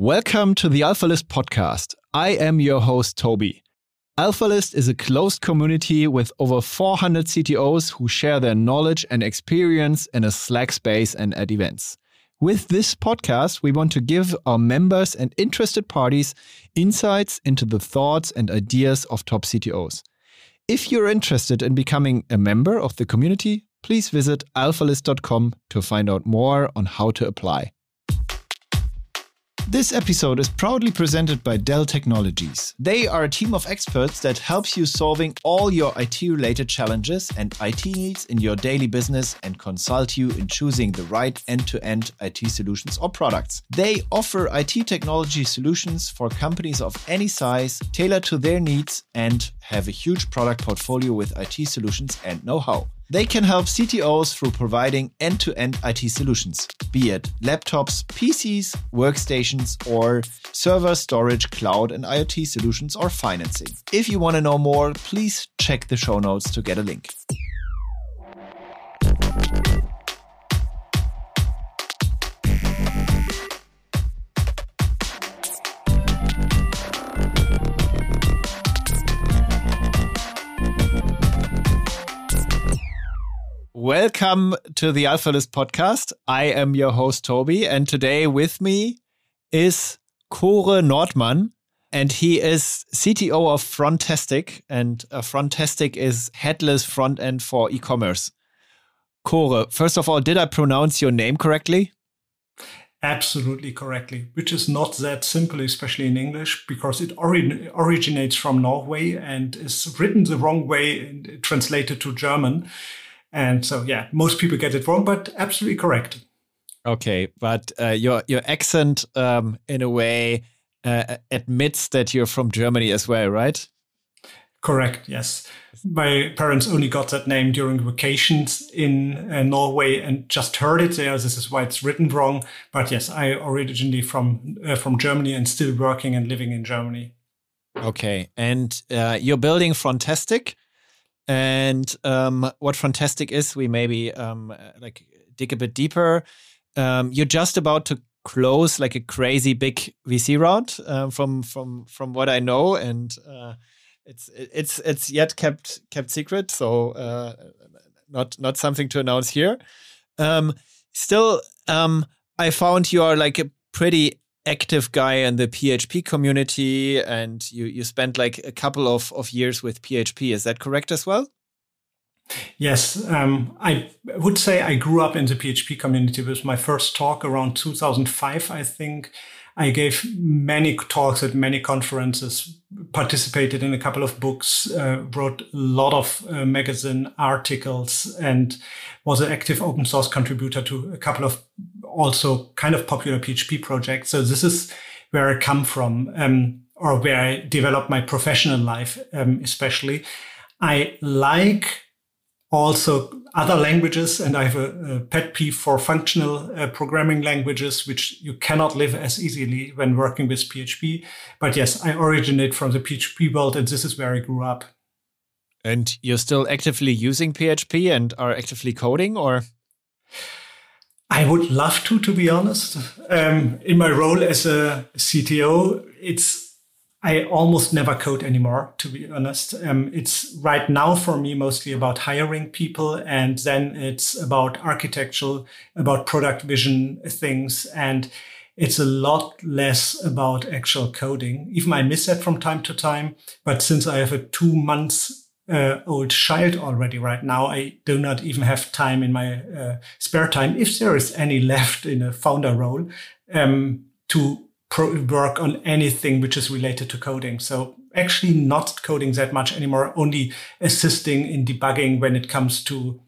Welcome to the AlphaList podcast. I am your host, Toby. AlphaList is a closed community with over 400 CTOs who share their knowledge and experience in a Slack space and at events. With this podcast, we want to give our members and interested parties insights into the thoughts and ideas of top CTOs. If you're interested in becoming a member of the community, please visit alphalist.com to find out more on how to apply. This episode is proudly presented by Dell Technologies. They are a team of experts that helps you solving all your IT related challenges and IT needs in your daily business and consult you in choosing the right end-to-end IT solutions or products. They offer IT technology solutions for companies of any size, tailored to their needs and have a huge product portfolio with IT solutions and know-how. They can help CTOs through providing end to end IT solutions, be it laptops, PCs, workstations, or server, storage, cloud, and IoT solutions or financing. If you want to know more, please check the show notes to get a link. Welcome to the AlphaList podcast. I am your host, Toby, and today with me is Kore Nordmann, and he is CTO of Frontastic, and uh, Frontastic is headless front end for e commerce. Kore, first of all, did I pronounce your name correctly? Absolutely correctly, which is not that simple, especially in English, because it ori- originates from Norway and is written the wrong way and translated to German. And so, yeah, most people get it wrong, but absolutely correct. Okay, but uh, your your accent, um, in a way, uh, admits that you're from Germany as well, right? Correct. Yes, my parents only got that name during vacations in uh, Norway and just heard it there. This is why it's written wrong. But yes, I originally from uh, from Germany and still working and living in Germany. Okay, and uh, you're building Frontastic. And um, what Frontastic is, we maybe um, like dig a bit deeper. Um, you're just about to close like a crazy big VC round uh, from from from what I know, and uh, it's it's it's yet kept kept secret, so uh, not not something to announce here. Um, still, um, I found you are like a pretty active guy in the PHP community and you, you spent like a couple of, of years with PHP. Is that correct as well? Yes, um, I would say I grew up in the PHP community. It was my first talk around 2005, I think. I gave many talks at many conferences, participated in a couple of books, uh, wrote a lot of uh, magazine articles, and was an active open source contributor to a couple of also kind of popular PHP project. So this is where I come from, um, or where I developed my professional life, um, especially. I like also other languages, and I have a, a pet peeve for functional uh, programming languages, which you cannot live as easily when working with PHP. But yes, I originate from the PHP world, and this is where I grew up. And you're still actively using PHP and are actively coding, or? I would love to, to be honest. Um, in my role as a CTO, it's I almost never code anymore, to be honest. Um, it's right now for me mostly about hiring people, and then it's about architectural, about product vision things, and it's a lot less about actual coding. Even I miss that from time to time, but since I have a two months uh, old child already right now, I do not even have time in my uh, spare time, if there is any left in a founder role, um, to pro- work on anything which is related to coding. So actually not coding that much anymore, only assisting in debugging when it comes to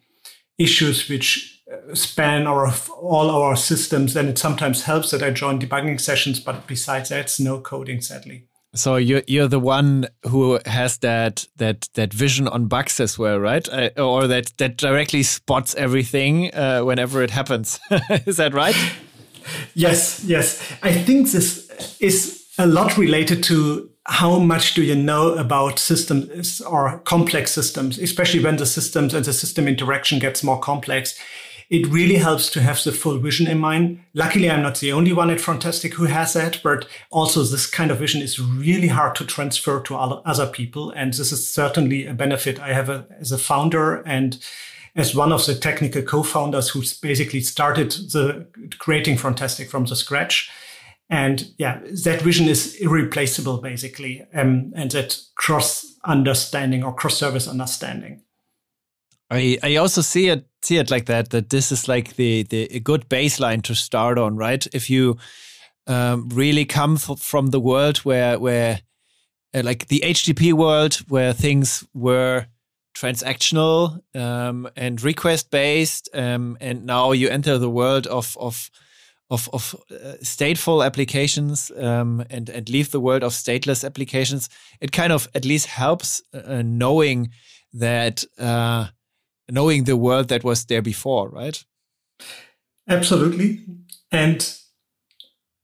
issues which uh, span our all our systems. Then it sometimes helps that I join debugging sessions, but besides that, it's no coding, sadly. So you're you're the one who has that that that vision on bugs as well, right? Uh, or that that directly spots everything uh, whenever it happens. Is that right? Yes, yes. I think this is a lot related to how much do you know about systems or complex systems, especially when the systems and the system interaction gets more complex. It really helps to have the full vision in mind. Luckily, I'm not the only one at Frontastic who has that, but also this kind of vision is really hard to transfer to other people. And this is certainly a benefit I have a, as a founder and as one of the technical co-founders who basically started the creating Frontastic from the scratch. And yeah, that vision is irreplaceable, basically, um, and that cross understanding or cross service understanding. I, I also see it see it like that that this is like the the a good baseline to start on, right? If you um, really come from the world where where uh, like the HTTP world where things were transactional um, and request based, um, and now you enter the world of of of, of uh, stateful applications um, and and leave the world of stateless applications. It kind of at least helps uh, knowing that uh, knowing the world that was there before, right? Absolutely. And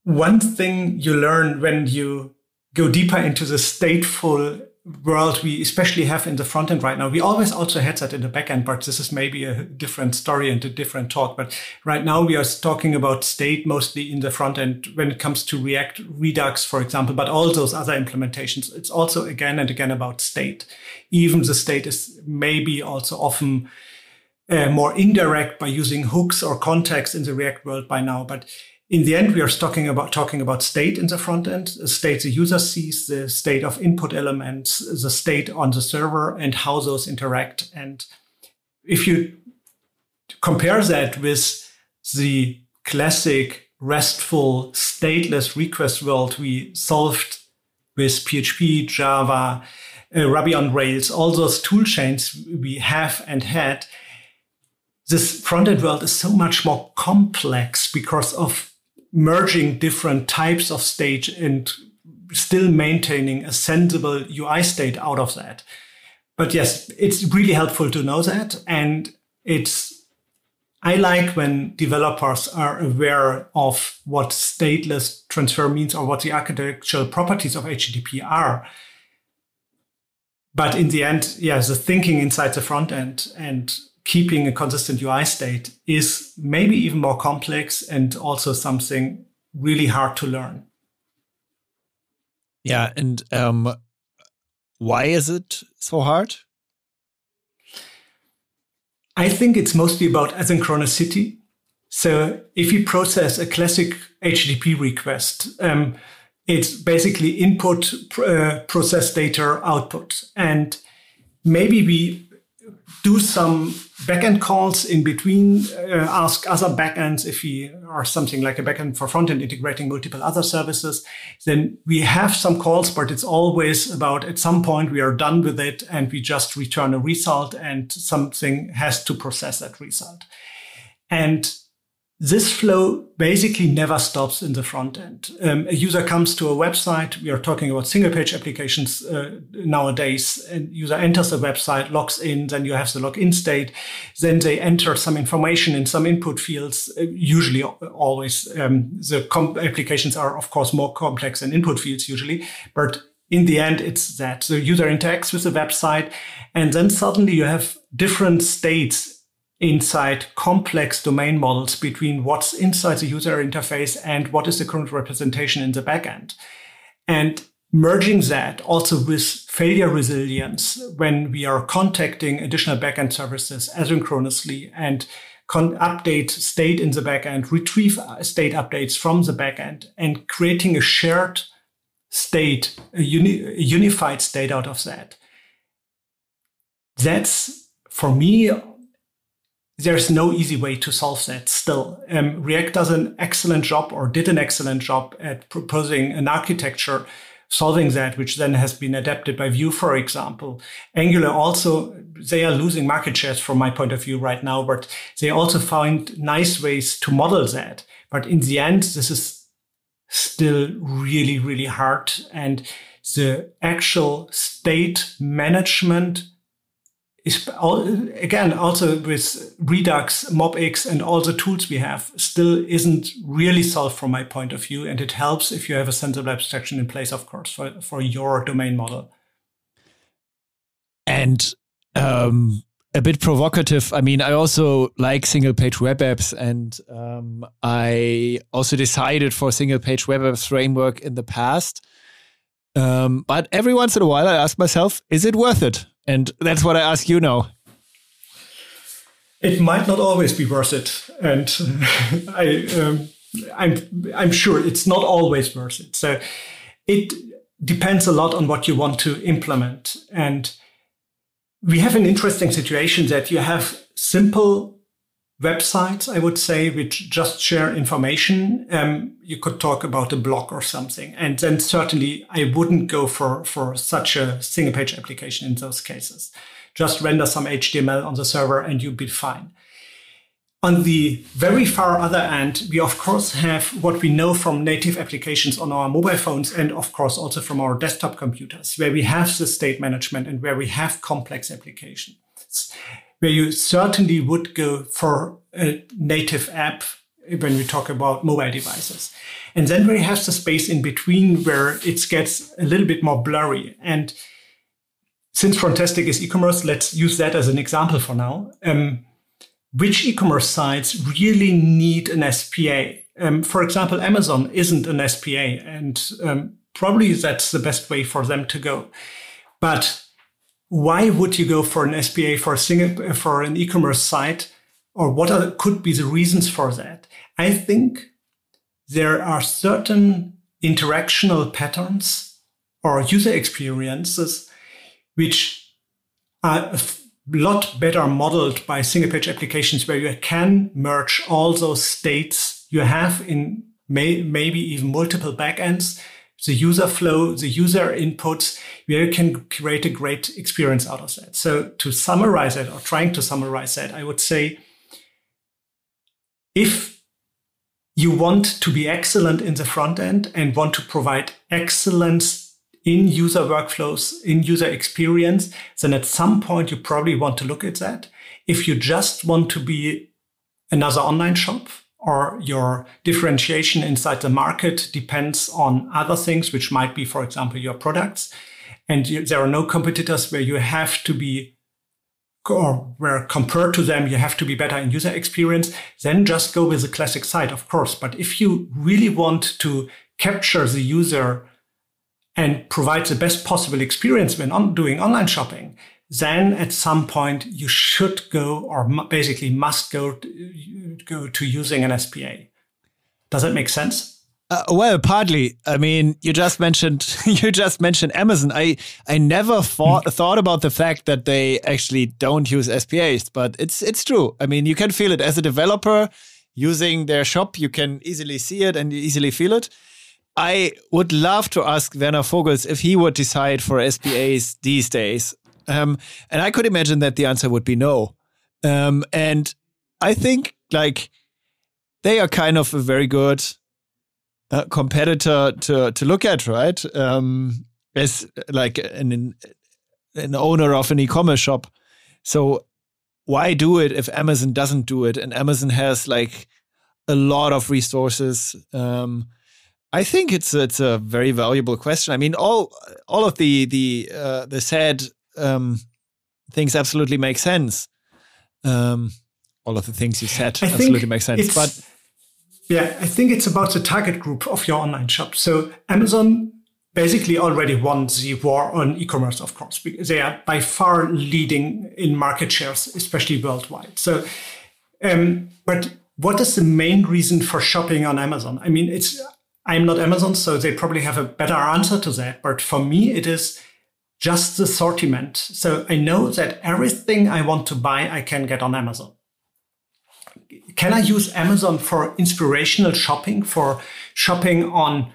one thing you learn when you go deeper into the stateful world we especially have in the front end right now. We always also had that in the back end, but this is maybe a different story and a different talk. But right now we are talking about state mostly in the front end when it comes to React Redux, for example, but all those other implementations. It's also again and again about state. Even the state is maybe also often uh, more indirect by using hooks or context in the React world by now. But in the end, we are talking about talking about state in the front end, the state the user sees, the state of input elements, the state on the server, and how those interact. And if you compare that with the classic RESTful stateless request world we solved with PHP, Java, uh, Ruby on Rails, all those tool chains we have and had, this front end world is so much more complex because of merging different types of state and still maintaining a sensible UI state out of that. But yes, it's really helpful to know that. And it's, I like when developers are aware of what stateless transfer means or what the architectural properties of HTTP are. But in the end, yeah, the thinking inside the front end and keeping a consistent UI state is maybe even more complex and also something really hard to learn. Yeah, and um, why is it so hard? I think it's mostly about asynchronicity. So if you process a classic HTTP request, um, it's basically input, uh, process data, output. And maybe we do some backend calls in between, uh, ask other backends if we are something like a backend for frontend integrating multiple other services. Then we have some calls, but it's always about at some point we are done with it and we just return a result and something has to process that result. And this flow basically never stops in the front end. Um, a user comes to a website. We are talking about single page applications uh, nowadays. And user enters the website, logs in, then you have the login state. Then they enter some information in some input fields. Uh, usually, always um, the applications are of course more complex than input fields usually, but in the end, it's that the user interacts with the website, and then suddenly you have different states inside complex domain models between what's inside the user interface and what is the current representation in the backend. And merging that also with failure resilience when we are contacting additional backend services asynchronously and con- update state in the backend, retrieve state updates from the backend, and creating a shared state, a, uni- a unified state out of that. That's for me there's no easy way to solve that still. Um, React does an excellent job or did an excellent job at proposing an architecture solving that, which then has been adapted by Vue, for example. Angular also, they are losing market shares from my point of view right now, but they also found nice ways to model that. But in the end, this is still really, really hard. And the actual state management again also with Redux, MobX, and all the tools we have still isn't really solved from my point of view. And it helps if you have a sensible abstraction in place, of course, for, for your domain model. And um, a bit provocative. I mean, I also like single page web apps, and um, I also decided for single page web apps framework in the past. Um, but every once in a while, I ask myself, is it worth it? And that's what I ask you now. It might not always be worth it, and I, um, I'm I'm sure it's not always worth it. So it depends a lot on what you want to implement and we have an interesting situation that you have simple websites, I would say, which just share information. Um, you could talk about a blog or something. And then certainly I wouldn't go for, for such a single page application in those cases. Just render some HTML on the server and you'll be fine. On the very far other end, we of course have what we know from native applications on our mobile phones and of course also from our desktop computers, where we have the state management and where we have complex applications, where you certainly would go for a native app when we talk about mobile devices. And then we have the space in between where it gets a little bit more blurry. And since Frontastic is e-commerce, let's use that as an example for now. Um, which e-commerce sites really need an SPA. Um, for example, Amazon isn't an SPA, and um, probably that's the best way for them to go. But why would you go for an SPA for a single, for an e-commerce site, or what are, could be the reasons for that? I think there are certain interactional patterns or user experiences which are a lot better modeled by single page applications where you can merge all those states. You have in may, maybe even multiple backends, the user flow, the user inputs, where you can create a great experience out of that. So to summarize it or trying to summarize that, I would say if you want to be excellent in the front end and want to provide excellence in user workflows, in user experience, then at some point you probably want to look at that. If you just want to be another online shop or your differentiation inside the market depends on other things, which might be, for example, your products, and you, there are no competitors where you have to be or where compared to them you have to be better in user experience, then just go with the classic site, of course. But if you really want to capture the user and provide the best possible experience when on doing online shopping, then at some point you should go or basically must go to, go to using an SPA. Does that make sense? Uh, well, partly. I mean, you just mentioned you just mentioned Amazon. I I never thought mm. thought about the fact that they actually don't use SPAs, but it's it's true. I mean, you can feel it as a developer using their shop. You can easily see it and easily feel it. I would love to ask Werner Vogels if he would decide for SPAs these days. Um, and I could imagine that the answer would be no. Um, and I think like they are kind of a very good uh, competitor to to look at, right? Um, as like an an owner of an e-commerce shop. So why do it if Amazon doesn't do it? And Amazon has like a lot of resources. Um, I think it's it's a very valuable question. I mean, all all of the the uh, the said um, things absolutely make sense. Um, all of the things you said I absolutely make sense. But yeah, I think it's about the target group of your online shop. So Amazon basically already won the war on e-commerce, of course, because they are by far leading in market shares, especially worldwide. So, um, but what is the main reason for shopping on Amazon? I mean, it's I'm not Amazon, so they probably have a better answer to that. But for me, it is just the assortment. So I know that everything I want to buy, I can get on Amazon. Can I use Amazon for inspirational shopping, for shopping on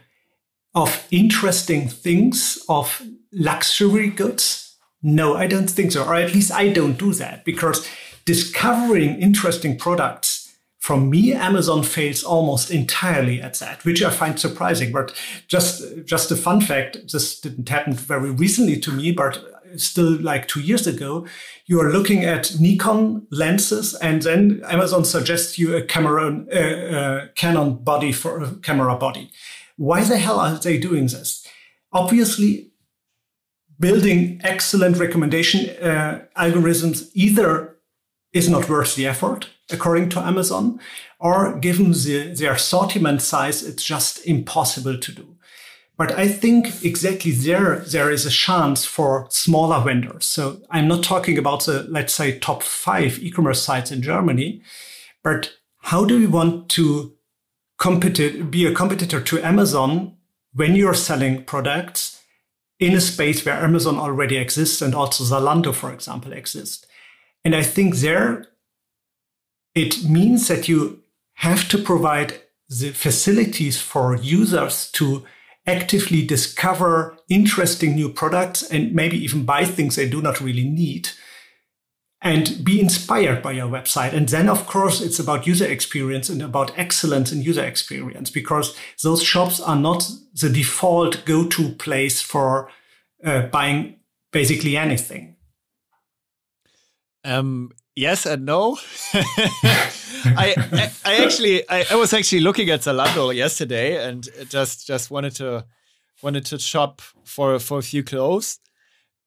of interesting things, of luxury goods? No, I don't think so. Or at least I don't do that because discovering interesting products from me, Amazon fails almost entirely at that, which I find surprising. But just just a fun fact: this didn't happen very recently to me, but still like two years ago. You are looking at Nikon lenses, and then Amazon suggests you a camera, uh, uh, Canon body for a camera body. Why the hell are they doing this? Obviously, building excellent recommendation uh, algorithms either is not worth the effort, according to Amazon, or given the, their assortment size, it's just impossible to do. But I think exactly there, there is a chance for smaller vendors. So I'm not talking about the, let's say, top five e-commerce sites in Germany, but how do we want to compete, be a competitor to Amazon when you're selling products in a space where Amazon already exists and also Zalando, for example, exists? And I think there it means that you have to provide the facilities for users to actively discover interesting new products and maybe even buy things they do not really need and be inspired by your website. And then, of course, it's about user experience and about excellence in user experience because those shops are not the default go to place for uh, buying basically anything. Um, yes and no. I, I, I actually I, I, was actually looking at Zalando yesterday and just just wanted to wanted to shop for for a few clothes,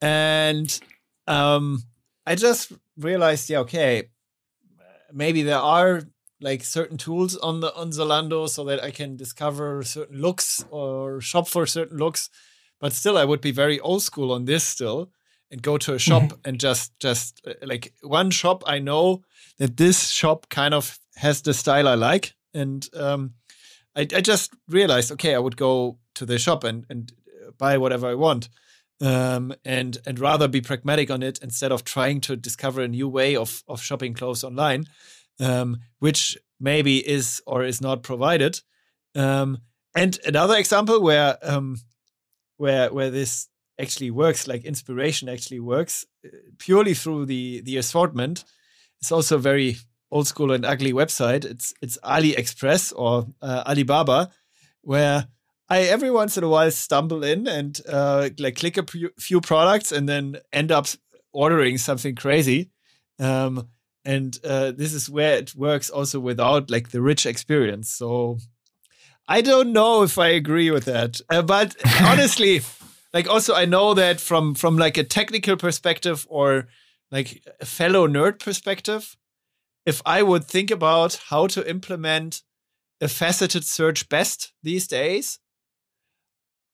and um, I just realized yeah okay maybe there are like certain tools on the on Zalando so that I can discover certain looks or shop for certain looks, but still I would be very old school on this still and go to a shop mm-hmm. and just just uh, like one shop I know that this shop kind of has the style I like. And um, I, I just realized okay I would go to the shop and and uh, buy whatever I want. Um, and and rather be pragmatic on it instead of trying to discover a new way of of shopping clothes online um, which maybe is or is not provided. Um, and another example where um, where where this actually works, like inspiration actually works uh, purely through the the assortment. It's also a very old school and ugly website. It's it's AliExpress or uh, Alibaba, where I every once in a while stumble in and uh, like click a few products and then end up ordering something crazy. Um, and uh, this is where it works also without like the rich experience. So I don't know if I agree with that, uh, but honestly like also I know that from from like a technical perspective or like a fellow nerd perspective, if I would think about how to implement a faceted search best these days,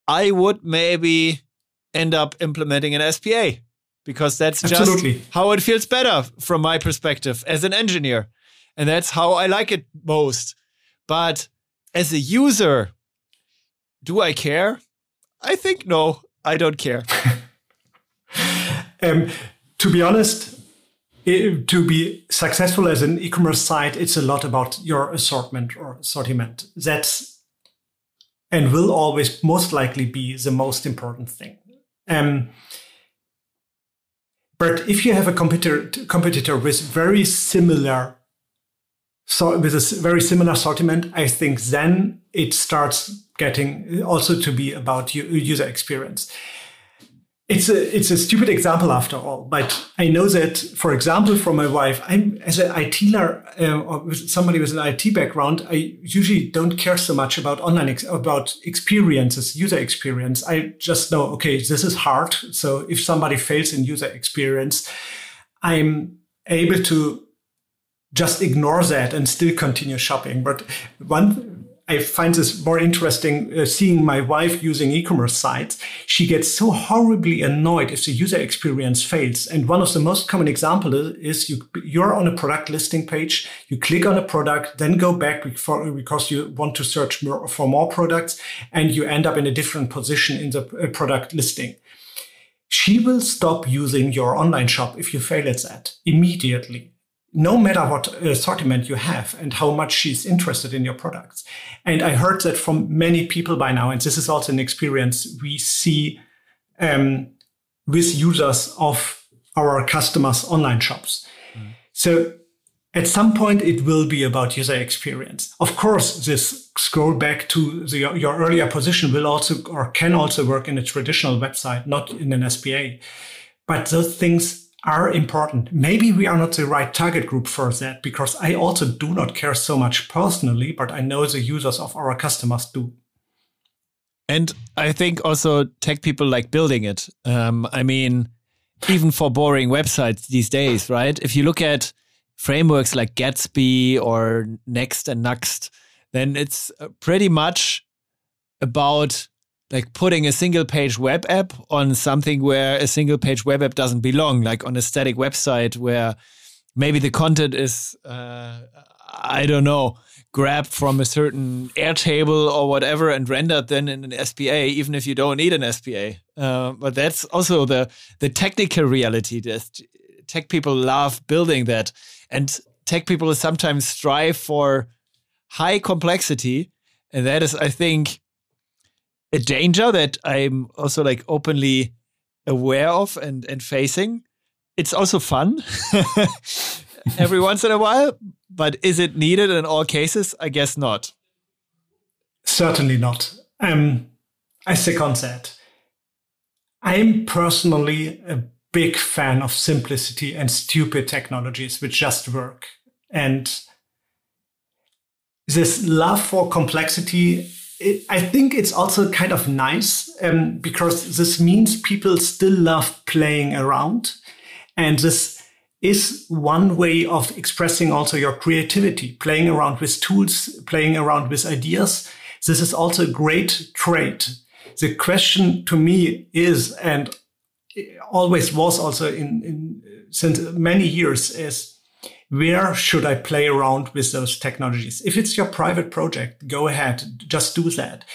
I would maybe end up implementing an SPA because that's Absolutely. just how it feels better from my perspective as an engineer. And that's how I like it most. But as a user, do I care? I think no. I don't care. um, to be honest, it, to be successful as an e-commerce site, it's a lot about your assortment or assortment. That's and will always most likely be the most important thing. Um, but if you have a competitor, competitor with very similar so with a very similar assortment, I think then it starts getting also to be about user experience. It's a it's a stupid example after all, but I know that, for example, from my wife, I'm as an ITer uh, or somebody with an IT background, I usually don't care so much about online ex- about experiences, user experience. I just know, okay, this is hard. So if somebody fails in user experience, I'm able to just ignore that and still continue shopping. But one, I find this more interesting uh, seeing my wife using e-commerce sites. She gets so horribly annoyed if the user experience fails. And one of the most common examples is you, you're on a product listing page, you click on a product, then go back before, because you want to search more, for more products and you end up in a different position in the uh, product listing. She will stop using your online shop if you fail at that immediately no matter what assortment you have and how much she's interested in your products. And I heard that from many people by now, and this is also an experience we see um, with users of our customers' online shops. Mm. So at some point, it will be about user experience. Of course, this scroll back to the, your earlier position will also or can also work in a traditional website, not in an SPA. But those things are important. Maybe we are not the right target group for that because I also do not care so much personally, but I know the users of our customers do. And I think also tech people like building it. Um, I mean, even for boring websites these days, right? If you look at frameworks like Gatsby or Next and Nuxt, then it's uh, pretty much about like putting a single page web app on something where a single page web app doesn't belong, like on a static website where maybe the content is, uh, I don't know, grabbed from a certain Airtable or whatever and rendered then in an SPA, even if you don't need an SPA. Uh, but that's also the the technical reality. That tech people love building that, and tech people sometimes strive for high complexity, and that is, I think, a danger that I'm also like openly aware of and and facing. It's also fun every once in a while, but is it needed in all cases? I guess not. Certainly not. Um, I second that. I'm personally a big fan of simplicity and stupid technologies which just work. And this love for complexity I think it's also kind of nice um, because this means people still love playing around. And this is one way of expressing also your creativity, playing around with tools, playing around with ideas. This is also a great trait. The question to me is, and always was also in, in since many years is, where should I play around with those technologies? If it's your private project, go ahead, just do that.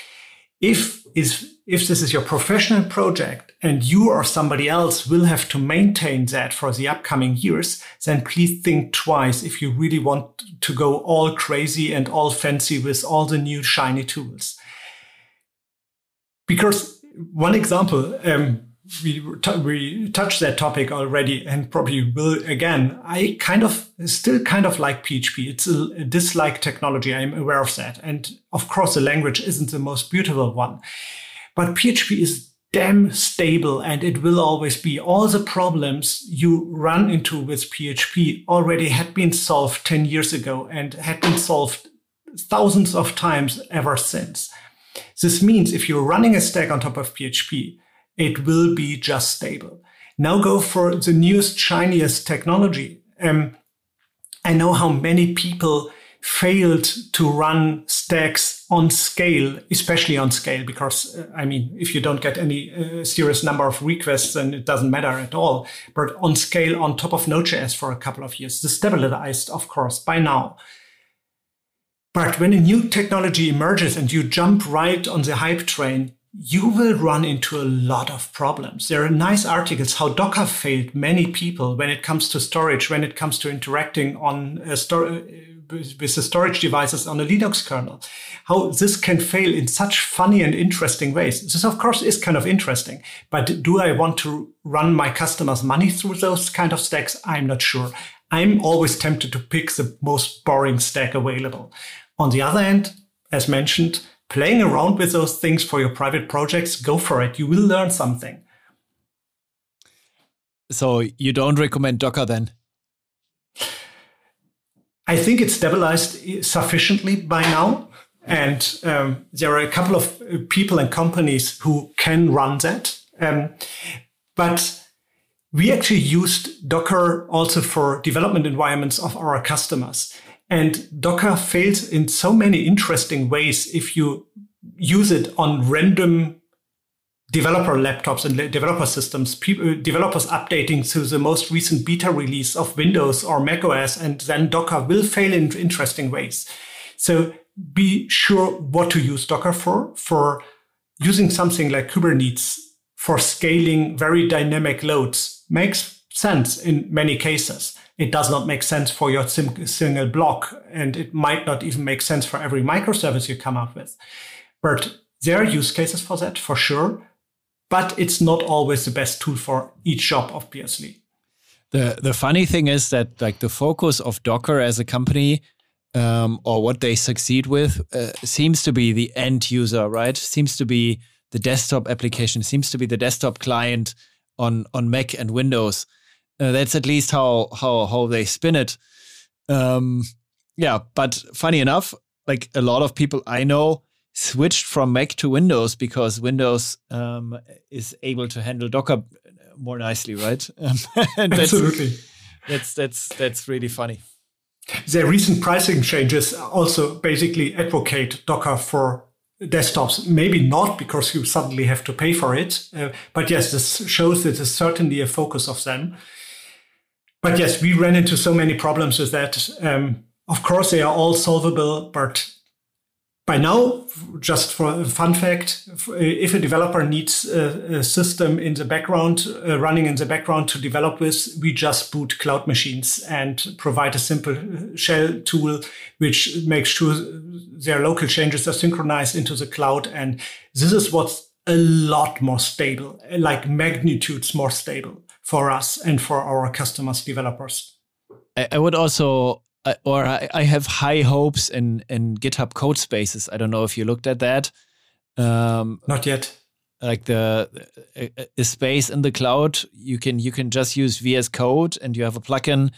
If is if this is your professional project and you or somebody else will have to maintain that for the upcoming years, then please think twice if you really want to go all crazy and all fancy with all the new shiny tools. Because one example, um, we we touched that topic already and probably will again. I kind of still kind of like PHP. It's a, a dislike technology. I'm aware of that, and of course, the language isn't the most beautiful one, but PHP is damn stable and it will always be. All the problems you run into with PHP already had been solved 10 years ago and had been solved thousands of times ever since. This means if you're running a stack on top of PHP, it will be just stable. Now go for the newest, shiniest technology. Um, I know how many people failed to run stacks on scale, especially on scale, because uh, I mean, if you don't get any uh, serious number of requests, then it doesn't matter at all. But on scale, on top of Node.js for a couple of years, the stabilized, of course, by now. But when a new technology emerges and you jump right on the hype train, you will run into a lot of problems. There are nice articles how Docker failed many people when it comes to storage, when it comes to interacting on uh, sto- with the storage devices on a Linux kernel. How this can fail in such funny and interesting ways. This, of course, is kind of interesting. But do I want to run my customers' money through those kind of stacks? I'm not sure. I'm always tempted to pick the most boring stack available. On the other hand, as mentioned, playing around with those things for your private projects, go for it. You will learn something. So you don't recommend Docker then? I think it's stabilized sufficiently by now. And um, there are a couple of people and companies who can run that. Um, but we actually used Docker also for development environments of our customers. And Docker fails in so many interesting ways if you use it on random developer laptops and developer systems, people, uh, developers updating to the most recent beta release of Windows or macOS, and then Docker will fail in interesting ways. So be sure what to use Docker for. For using something like Kubernetes for scaling very dynamic loads makes sense in many cases it does not make sense for your sim- single block, and it might not even make sense for every microservice you come up with. But there are use cases for that, for sure. But it's not always the best tool for each job, obviously. The the funny thing is that like the focus of Docker as a company um, or what they succeed with uh, seems to be the end user, right? Seems to be the desktop application, seems to be the desktop client on on Mac and Windows. Uh, that's at least how how how they spin it. Um, yeah, but funny enough, like a lot of people I know switched from Mac to Windows because Windows um, is able to handle Docker more nicely, right? that's, Absolutely. That's that's that's really funny. The recent pricing changes also basically advocate Docker for desktops. Maybe not because you suddenly have to pay for it, uh, but yes, this shows that it's certainly a focus of them. But yes, we ran into so many problems with that. Um, of course, they are all solvable, but by now, just for a fun fact, if a developer needs a, a system in the background, uh, running in the background to develop with, we just boot cloud machines and provide a simple uh, shell tool, which makes sure their local changes are synchronized into the cloud. And this is what's a lot more stable, like magnitudes more stable for us and for our customers, developers. I would also or I, I, have high hopes in in GitHub Codespaces. I don't know if you looked at that. Um, Not yet. Like the a, a, space in the cloud, you can you can just use VS Code, and you have a plugin.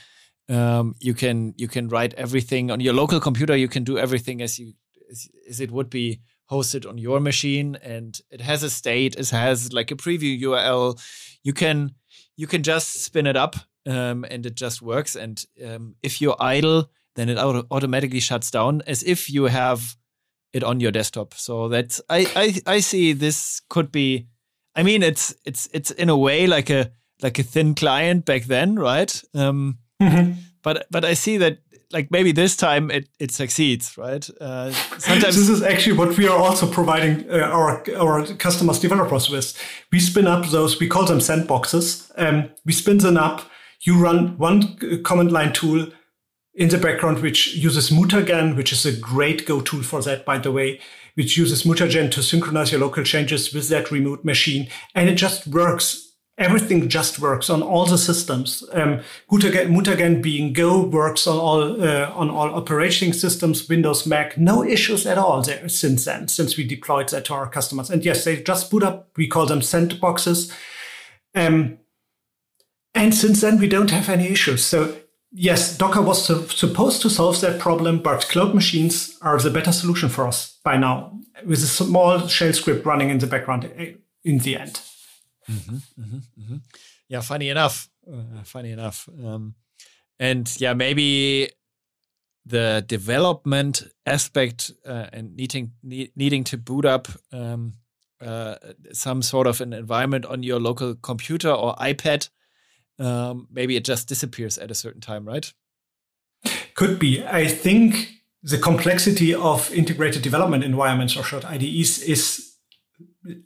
Um, you can you can write everything on your local computer. You can do everything as you as, as it would be hosted on your machine, and it has a state. It has like a preview URL. You can you can just spin it up um, and it just works. And um, if you're idle, then it auto- automatically shuts down as if you have it on your desktop. So that's I, I I see this could be. I mean, it's it's it's in a way like a like a thin client back then, right? Um, mm-hmm. But but I see that like maybe this time it, it succeeds, right? Uh, sometimes this is actually what we are also providing uh, our our customers developers with. We spin up those we call them sandboxes. Um, we spin them up you run one command line tool in the background, which uses Mutagen, which is a great Go tool for that, by the way, which uses Mutagen to synchronize your local changes with that remote machine. And it just works. Everything just works on all the systems. Um, Mutagen, being Go works on all, uh, on all operating systems, Windows, Mac, no issues at all there since then, since we deployed that to our customers. And yes, they just boot up, we call them sandboxes. Um, and since then, we don't have any issues. So yes, Docker was supposed to solve that problem, but cloud machines are the better solution for us by now, with a small shell script running in the background eh, in the end. Mm-hmm, mm-hmm, mm-hmm. Yeah, funny enough. Uh, funny enough. Um, and yeah, maybe the development aspect uh, and needing need, needing to boot up um, uh, some sort of an environment on your local computer or iPad um, maybe it just disappears at a certain time, right? Could be. I think the complexity of integrated development environments or short IDEs is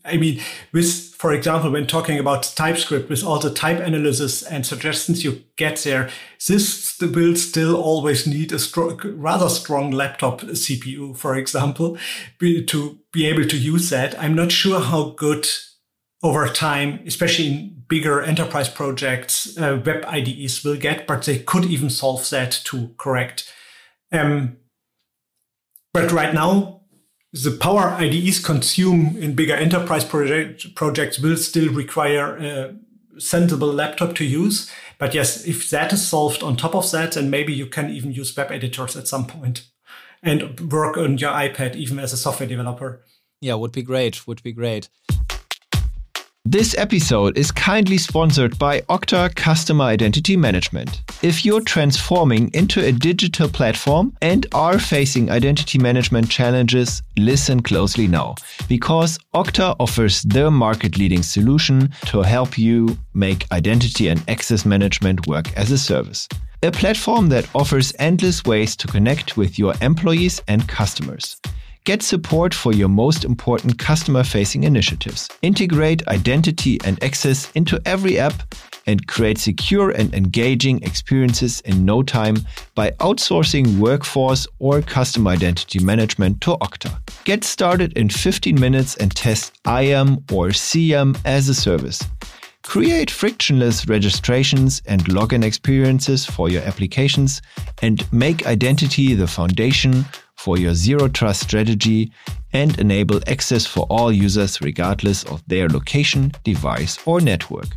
I mean, with, for example, when talking about TypeScript, with all the type analysis and suggestions you get there, this will still always need a strong, rather strong laptop CPU, for example, to be able to use that. I'm not sure how good over time, especially in bigger enterprise projects, uh, web IDEs will get, but they could even solve that to correct. Um, but right now, the power IDEs consume in bigger enterprise project, projects will still require a sensible laptop to use. But yes, if that is solved on top of that, then maybe you can even use web editors at some point and work on your iPad even as a software developer. Yeah, would be great. Would be great. This episode is kindly sponsored by Okta Customer Identity Management. If you're transforming into a digital platform and are facing identity management challenges, listen closely now, because Okta offers the market leading solution to help you make identity and access management work as a service. A platform that offers endless ways to connect with your employees and customers. Get support for your most important customer facing initiatives. Integrate identity and access into every app and create secure and engaging experiences in no time by outsourcing workforce or customer identity management to Okta. Get started in 15 minutes and test IAM or CM as a service. Create frictionless registrations and login experiences for your applications and make identity the foundation for your zero trust strategy and enable access for all users regardless of their location, device, or network.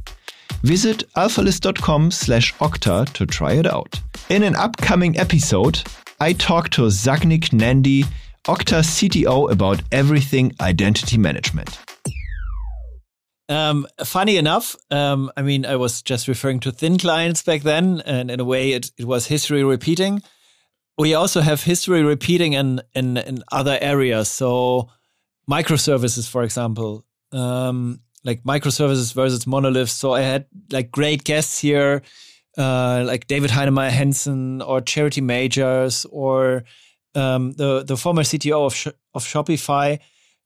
Visit alphalist.com slash okta to try it out. In an upcoming episode, I talk to Sagnik Nandy, Okta CTO, about everything identity management. Um, funny enough, um, I mean, I was just referring to thin clients back then, and in a way, it, it was history repeating. We also have history repeating in in, in other areas. So microservices, for example, um, like microservices versus monoliths. So I had like great guests here, uh, like David Heinemeier Hansson or Charity Majors or um, the the former CTO of Sh of Shopify,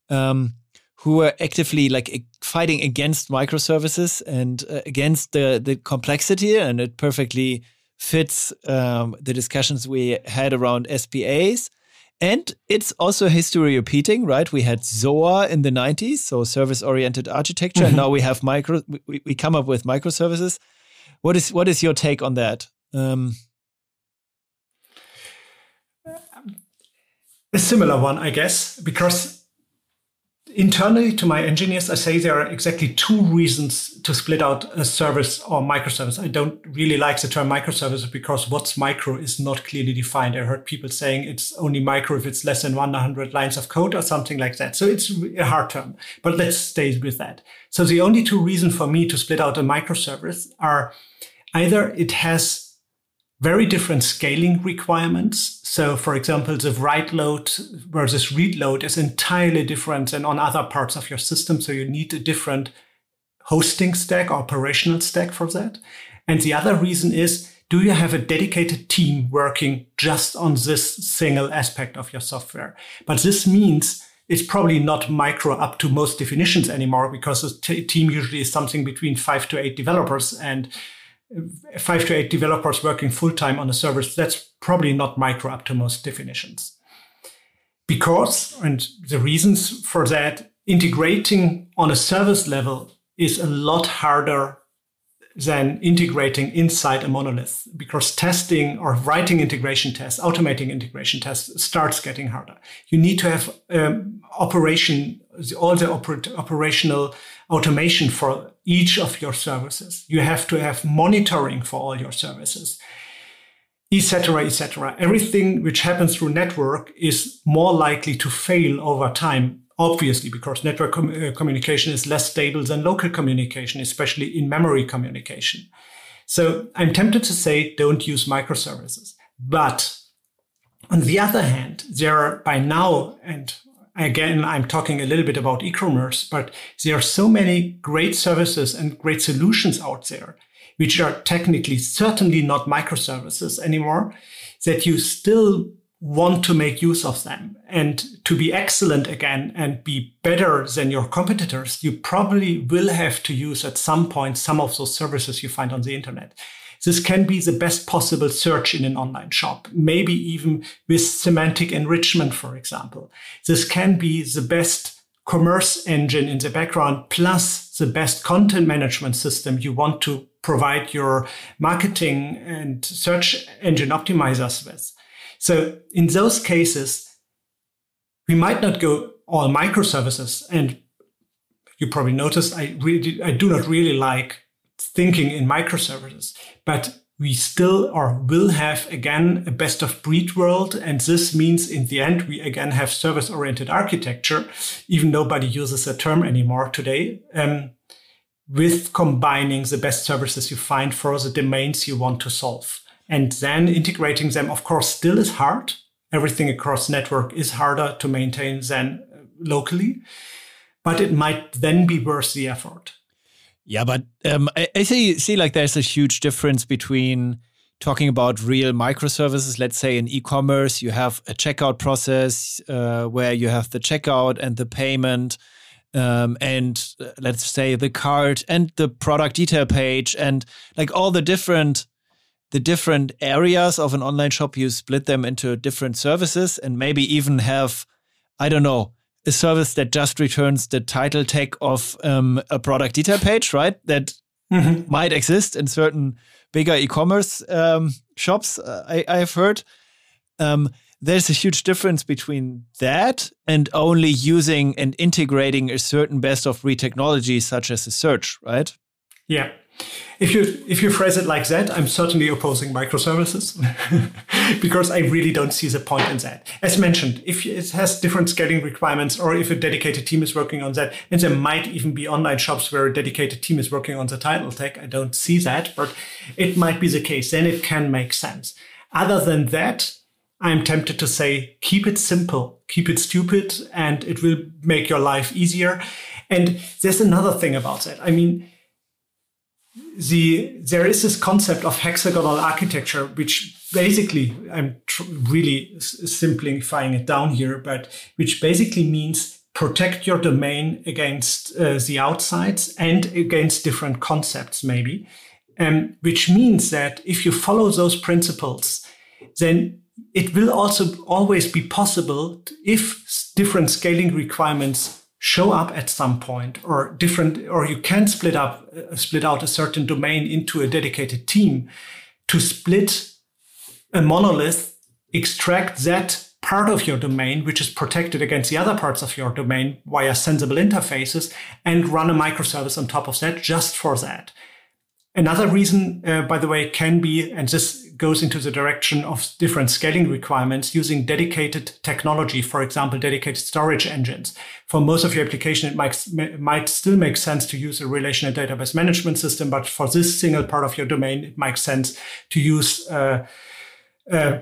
um, who were actively like fighting against microservices and uh, against the the complexity, and it perfectly fits um, the discussions we had around SPAs. And it's also history repeating, right? We had SOA in the 90s, so service oriented architecture, mm -hmm. and mm-hmm. now we have micro. We, we, come up with microservices. What is what is your take on that? Um, a similar one, I guess, because internally to my engineers, I say there are exactly two reasons to split out a service or microservice. I don't really like the term microservice because what's micro is not clearly defined. I heard people saying it's only micro if it's less than 100 lines of code or something like that. So it's a hard term, but let's stay with that. So the only two reasons for me to split out a microservice are either it has very different scaling requirements. So, for example, the write load versus read load is entirely different than on other parts of your system. So, you need a different hosting stack, or operational stack for that. And the other reason is do you have a dedicated team working just on this single aspect of your software? But this means it's probably not micro up to most definitions anymore because a team usually is something between five to eight developers and five to eight developers working full time on a service, that's probably not micro up to most definitions. Because, and the reasons for that, integrating on a service level is a lot harder than integrating inside a monolith because testing or writing integration tests, automating integration tests starts getting harder. You need to have um, operation, all the oper- operational automation for each of your services. You have to have monitoring for all your services, etc., etc. Everything which happens through network is more likely to fail over time, obviously, because network com- uh, communication is less stable than local communication, especially in memory communication. So I'm tempted to say don't use microservices. But on the other hand, there are by now, and again, I'm talking a little bit about e-commerce, but there are so many great services and great solutions out there, which are technically certainly not microservices anymore, that you still want to make use of them. And to be excellent again and be better than your competitors, you probably will have to use at some point some of those services you find on the internet. This can be the best possible search in an online shop, maybe even with semantic enrichment, for example. This can be the best commerce engine in the background, plus the best content management system you want to provide your marketing and search engine optimizers with. So in those cases, we might not go all microservices. And you probably noticed I really, I do not really like thinking in microservices, but we still or will have again a best of breed world. And this means in the end, we again have service oriented architecture, even nobody uses the term anymore today, um, with combining the best services you find for the domains you want to solve. And then integrating them, of course, still is hard. Everything across network is harder to maintain than locally, but it might then be worth the effort. Yeah, but um, I, I see, see like there's a huge difference between talking about real microservices. Let's say in e-commerce, you have a checkout process uh, where you have the checkout and the payment, um, and uh, let's say the cart and the product detail page, and like all the different the different areas of an online shop. You split them into different services, and maybe even have I don't know a service that just returns the title tag of um, a product detail page, right? That mm-hmm. might exist in certain bigger e-commerce um, shops. Uh, I, I've heard. Um, there's a huge difference between that and only using and integrating a certain best of breed technology, such as a search, right? Yeah. If you if you phrase it like that, I'm certainly opposing microservices because I really don't see the point in that. As mentioned, if it has different scaling requirements, or if a dedicated team is working on that, and there might even be online shops where a dedicated team is working on the title tag. I don't see that, but it might be the case. Then it can make sense. Other than that, I'm tempted to say, keep it simple, keep it stupid, and it will make your life easier. And there's another thing about that. I mean, the there is this concept of hexagonal architecture, which basically I'm tr- really simplifying it down here, but which basically means protect your domain against uh, the outsides and against different concepts, maybe. Um, which means that if you follow those principles, then it will also always be possible if different scaling requirements show up at some point or different or you can split up uh, split out a certain domain into a dedicated team to split a monolith extract that part of your domain which is protected against the other parts of your domain via sensible interfaces and run a microservice on top of that just for that Another reason, uh, by the way, can be, and this goes into the direction of different scaling requirements, using dedicated technology, for example, dedicated storage engines. For most of your application, it might, might still make sense to use a relational database management system, but for this single part of your domain, it makes sense to use uh,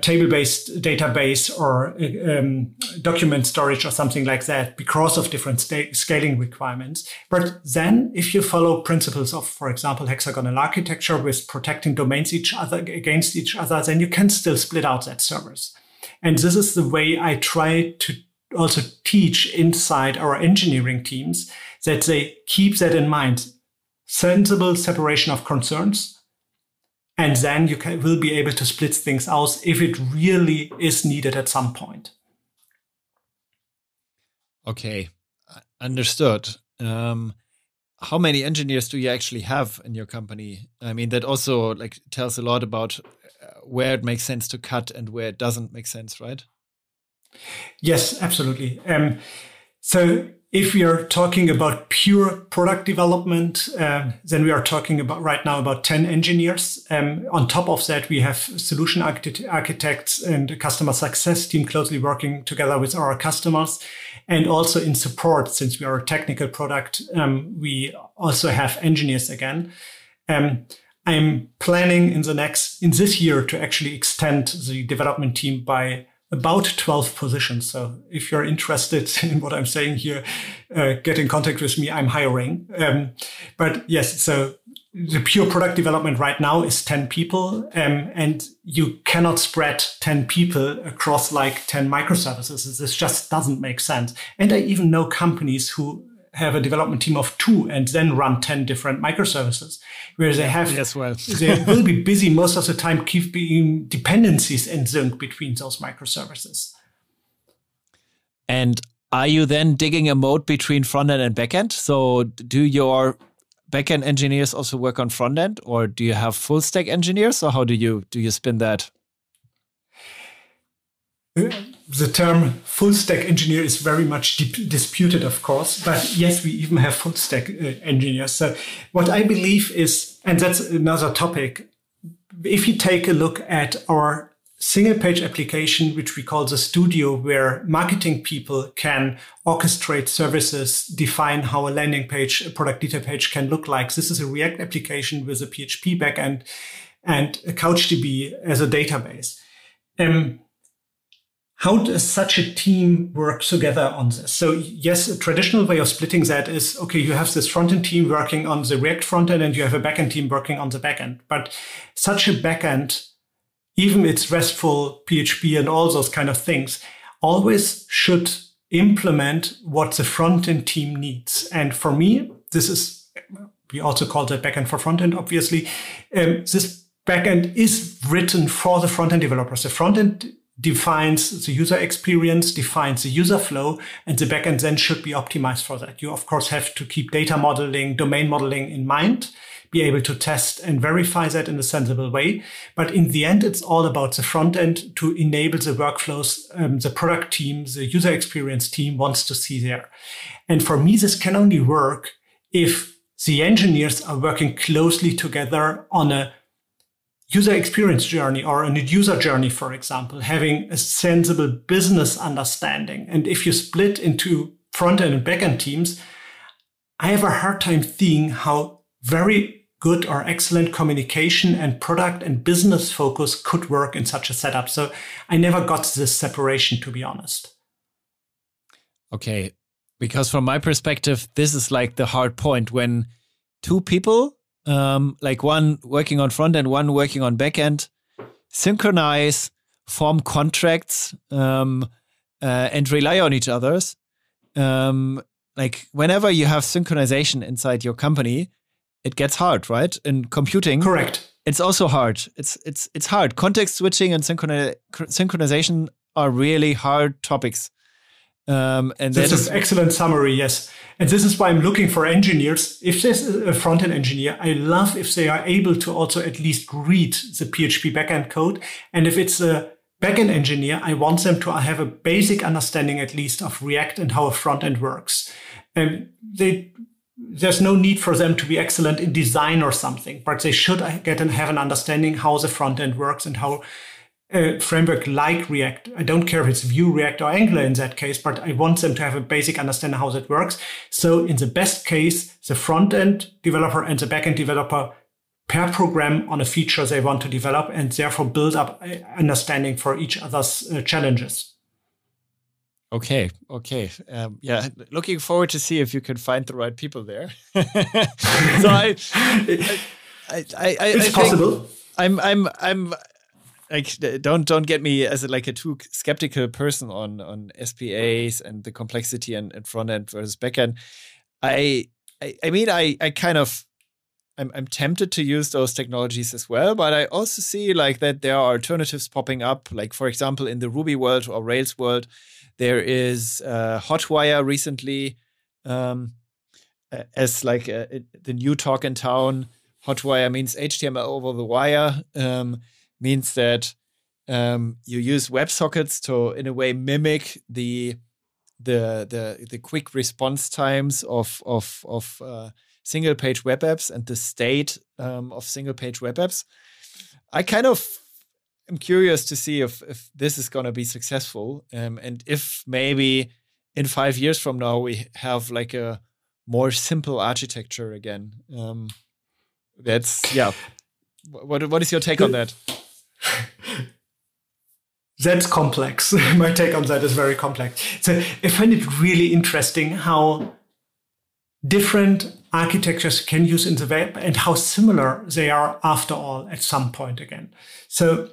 table-based database or um, document storage or something like that because of different sta- scaling requirements. But then if you follow principles of, for example, hexagonal architecture with protecting domains each other against each other, then you can still split out that servers. And this is the way I try to also teach inside our engineering teams that they keep that in mind. Sensible separation of concerns, and then you can, will be able to split things out if it really is needed at some point. Okay, understood. Um, how many engineers do you actually have in your company? I mean, that also like tells a lot about uh, where it makes sense to cut and where it doesn't make sense, right? Yes, absolutely. Um, so if we are talking about pure product development, um, then we are talking about right now about 10 engineers. Um, on top of that, we have solution architect- architects and customer success team closely working together with our customers. And also in support, since we are a technical product, um, we also have engineers again. Um, I'm planning in the next, in this year to actually extend the development team by about 12 positions. So if you're interested in what I'm saying here, uh, get in contact with me. I'm hiring. Um, but yes, so the pure product development right now is 10 people. Um, and you cannot spread 10 people across like 10 microservices. This just doesn't make sense. And I even know companies who have a development team of two and then run 10 different microservices. Where they have yes, well. they will be busy most of the time keeping dependencies in sync between those microservices. And are you then digging a moat between front end and back end so do your backend engineers also work on front end or do you have full stack engineers or how do you do you spin that the term full stack engineer is very much disputed, of course, but yes, we even have full stack uh, engineers. So, what I believe is, and that's another topic, if you take a look at our single page application, which we call the studio, where marketing people can orchestrate services, define how a landing page, a product detail page can look like. This is a React application with a PHP backend and a CouchDB as a database. Um, how does such a team work together on this? So yes, a traditional way of splitting that is, okay, you have this front-end team working on the React front-end and you have a back-end team working on the back-end. But such a back-end, even it's RESTful, PHP and all those kind of things, always should implement what the front-end team needs. And for me, this is, we also call that back-end for front-end, obviously. Um, this backend is written for the front-end developers. The front-end defines the user experience, defines the user flow, and the backend then should be optimized for that. You, of course, have to keep data modeling, domain modeling in mind, be able to test and verify that in a sensible way. But in the end, it's all about the front end to enable the workflows um, the product team, the user experience team wants to see there. And for me, this can only work if the engineers are working closely together on a user experience journey or a user journey, for example, having a sensible business understanding. And if you split into front end and back end teams, I have a hard time seeing how very good or excellent communication and product and business focus could work in such a setup. So I never got this separation, to be honest. Okay. Because from my perspective, this is like the hard point when two people, um, like one working on front end, one working on back end, synchronize, form contracts, um, uh, and rely on each other's. Um, like whenever you have synchronization inside your company, it gets hard, right? In computing, correct. It's also hard. It's it's it's hard. Context switching and synchroni- synchronization are really hard topics. Um, and this is excellent summary. Yes, and this is why I'm looking for engineers. If there's a front end engineer, I love if they are able to also at least read the PHP backend code. And if it's a backend engineer, I want them to have a basic understanding at least of React and how a front end works. And they there's no need for them to be excellent in design or something, but they should get and have an understanding how the front end works and how a framework like React, I don't care if it's Vue, React, or Angular in that case, but I want them to have a basic understanding how that works. So in the best case, the front end developer and the back end developer pair program on a feature they want to develop and therefore build up understanding for each other's uh, challenges. Okay, okay, um, yeah. Looking forward to see if you can find the right people there. so I, I, I, I, it's I possible. I'm, I'm, I'm. Like, don't don't get me as a, like a too skeptical person on on SPAs and the complexity and, and front end versus back end. I, I, I mean, I, I kind of I'm, I'm tempted to use those technologies as well, but I also see like that there are alternatives popping up. Like for example, in the Ruby world or Rails world, there is uh, Hotwire recently um, as like a, a, the new talk in town. Hotwire means HTML over the wire. Um, means that um, you use WebSockets to, in a way, mimic the the the the quick response times of of of uh, single page web apps and the state um, of single page web apps. I kind of am curious to see if, if this is going to be successful um, and if maybe in five years from now we have like a more simple architecture again. Um, that's, yeah. What, what is your take on that? That's complex. My take on that is very complex. So I find it really interesting how different architectures can use in the web and how similar they are after all at some point again. So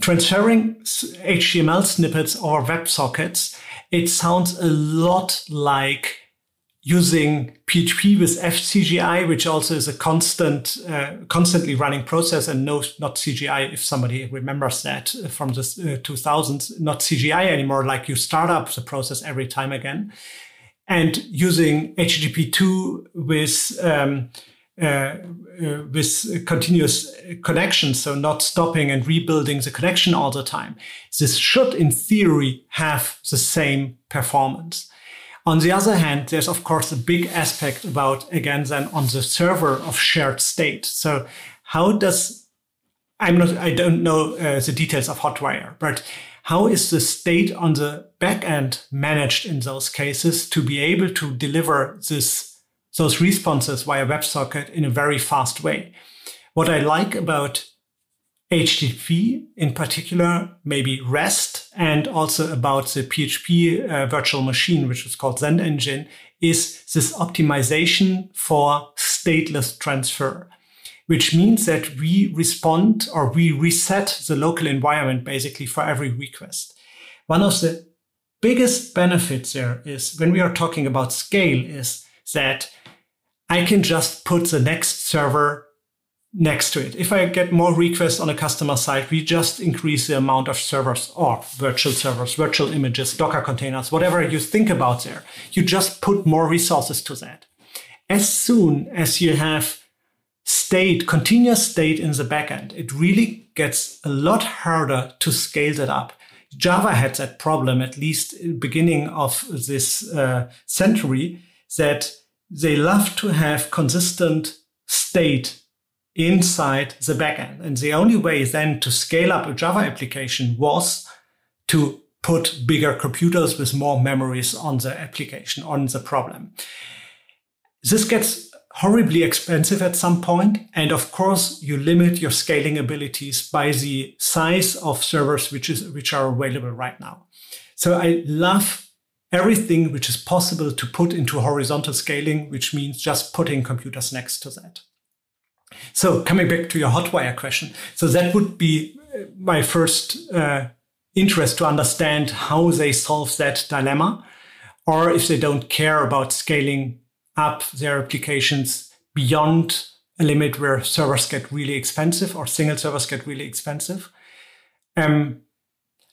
transferring HTML snippets or WebSockets, it sounds a lot like using PHP with FCGI, which also is a constant, uh, constantly running process, and no, not CGI. If somebody remembers that from the uh, 2000s, not CGI anymore. Like you start up the process every time again and using HTTP2 with um, uh, uh, with continuous connections, so not stopping and rebuilding the connection all the time. This should, in theory, have the same performance. On the other hand, there's of course a big aspect about, again, then on the server of shared state. So how does, I'm not, I don't know uh, the details of Hotwire, but how is the state on the back end managed in those cases to be able to deliver this, those responses via WebSocket in a very fast way? What I like about HTTP in particular, maybe REST, and also about the PHP uh, virtual machine, which is called Zend Engine, is this optimization for stateless transfer which means that we respond or we reset the local environment basically for every request. One of the biggest benefits there is when we are talking about scale is that I can just put the next server next to it. If I get more requests on a customer side, we just increase the amount of servers or virtual servers, virtual images, Docker containers, whatever you think about there. You just put more resources to that. As soon as you have state, continuous state in the backend, it really gets a lot harder to scale that up. Java had that problem, at least beginning of this uh, century, that they love to have consistent state inside the backend. And the only way then to scale up a Java application was to put bigger computers with more memories on the application, on the problem. This gets horribly expensive at some point. And of course, you limit your scaling abilities by the size of servers which is which are available right now. So I love everything which is possible to put into horizontal scaling, which means just putting computers next to that. So coming back to your hotwire question, so that would be uh, my first uh, interest to understand how they solve that dilemma, or if they don't care about scaling up their applications beyond a limit where servers get really expensive or single servers get really expensive. Um,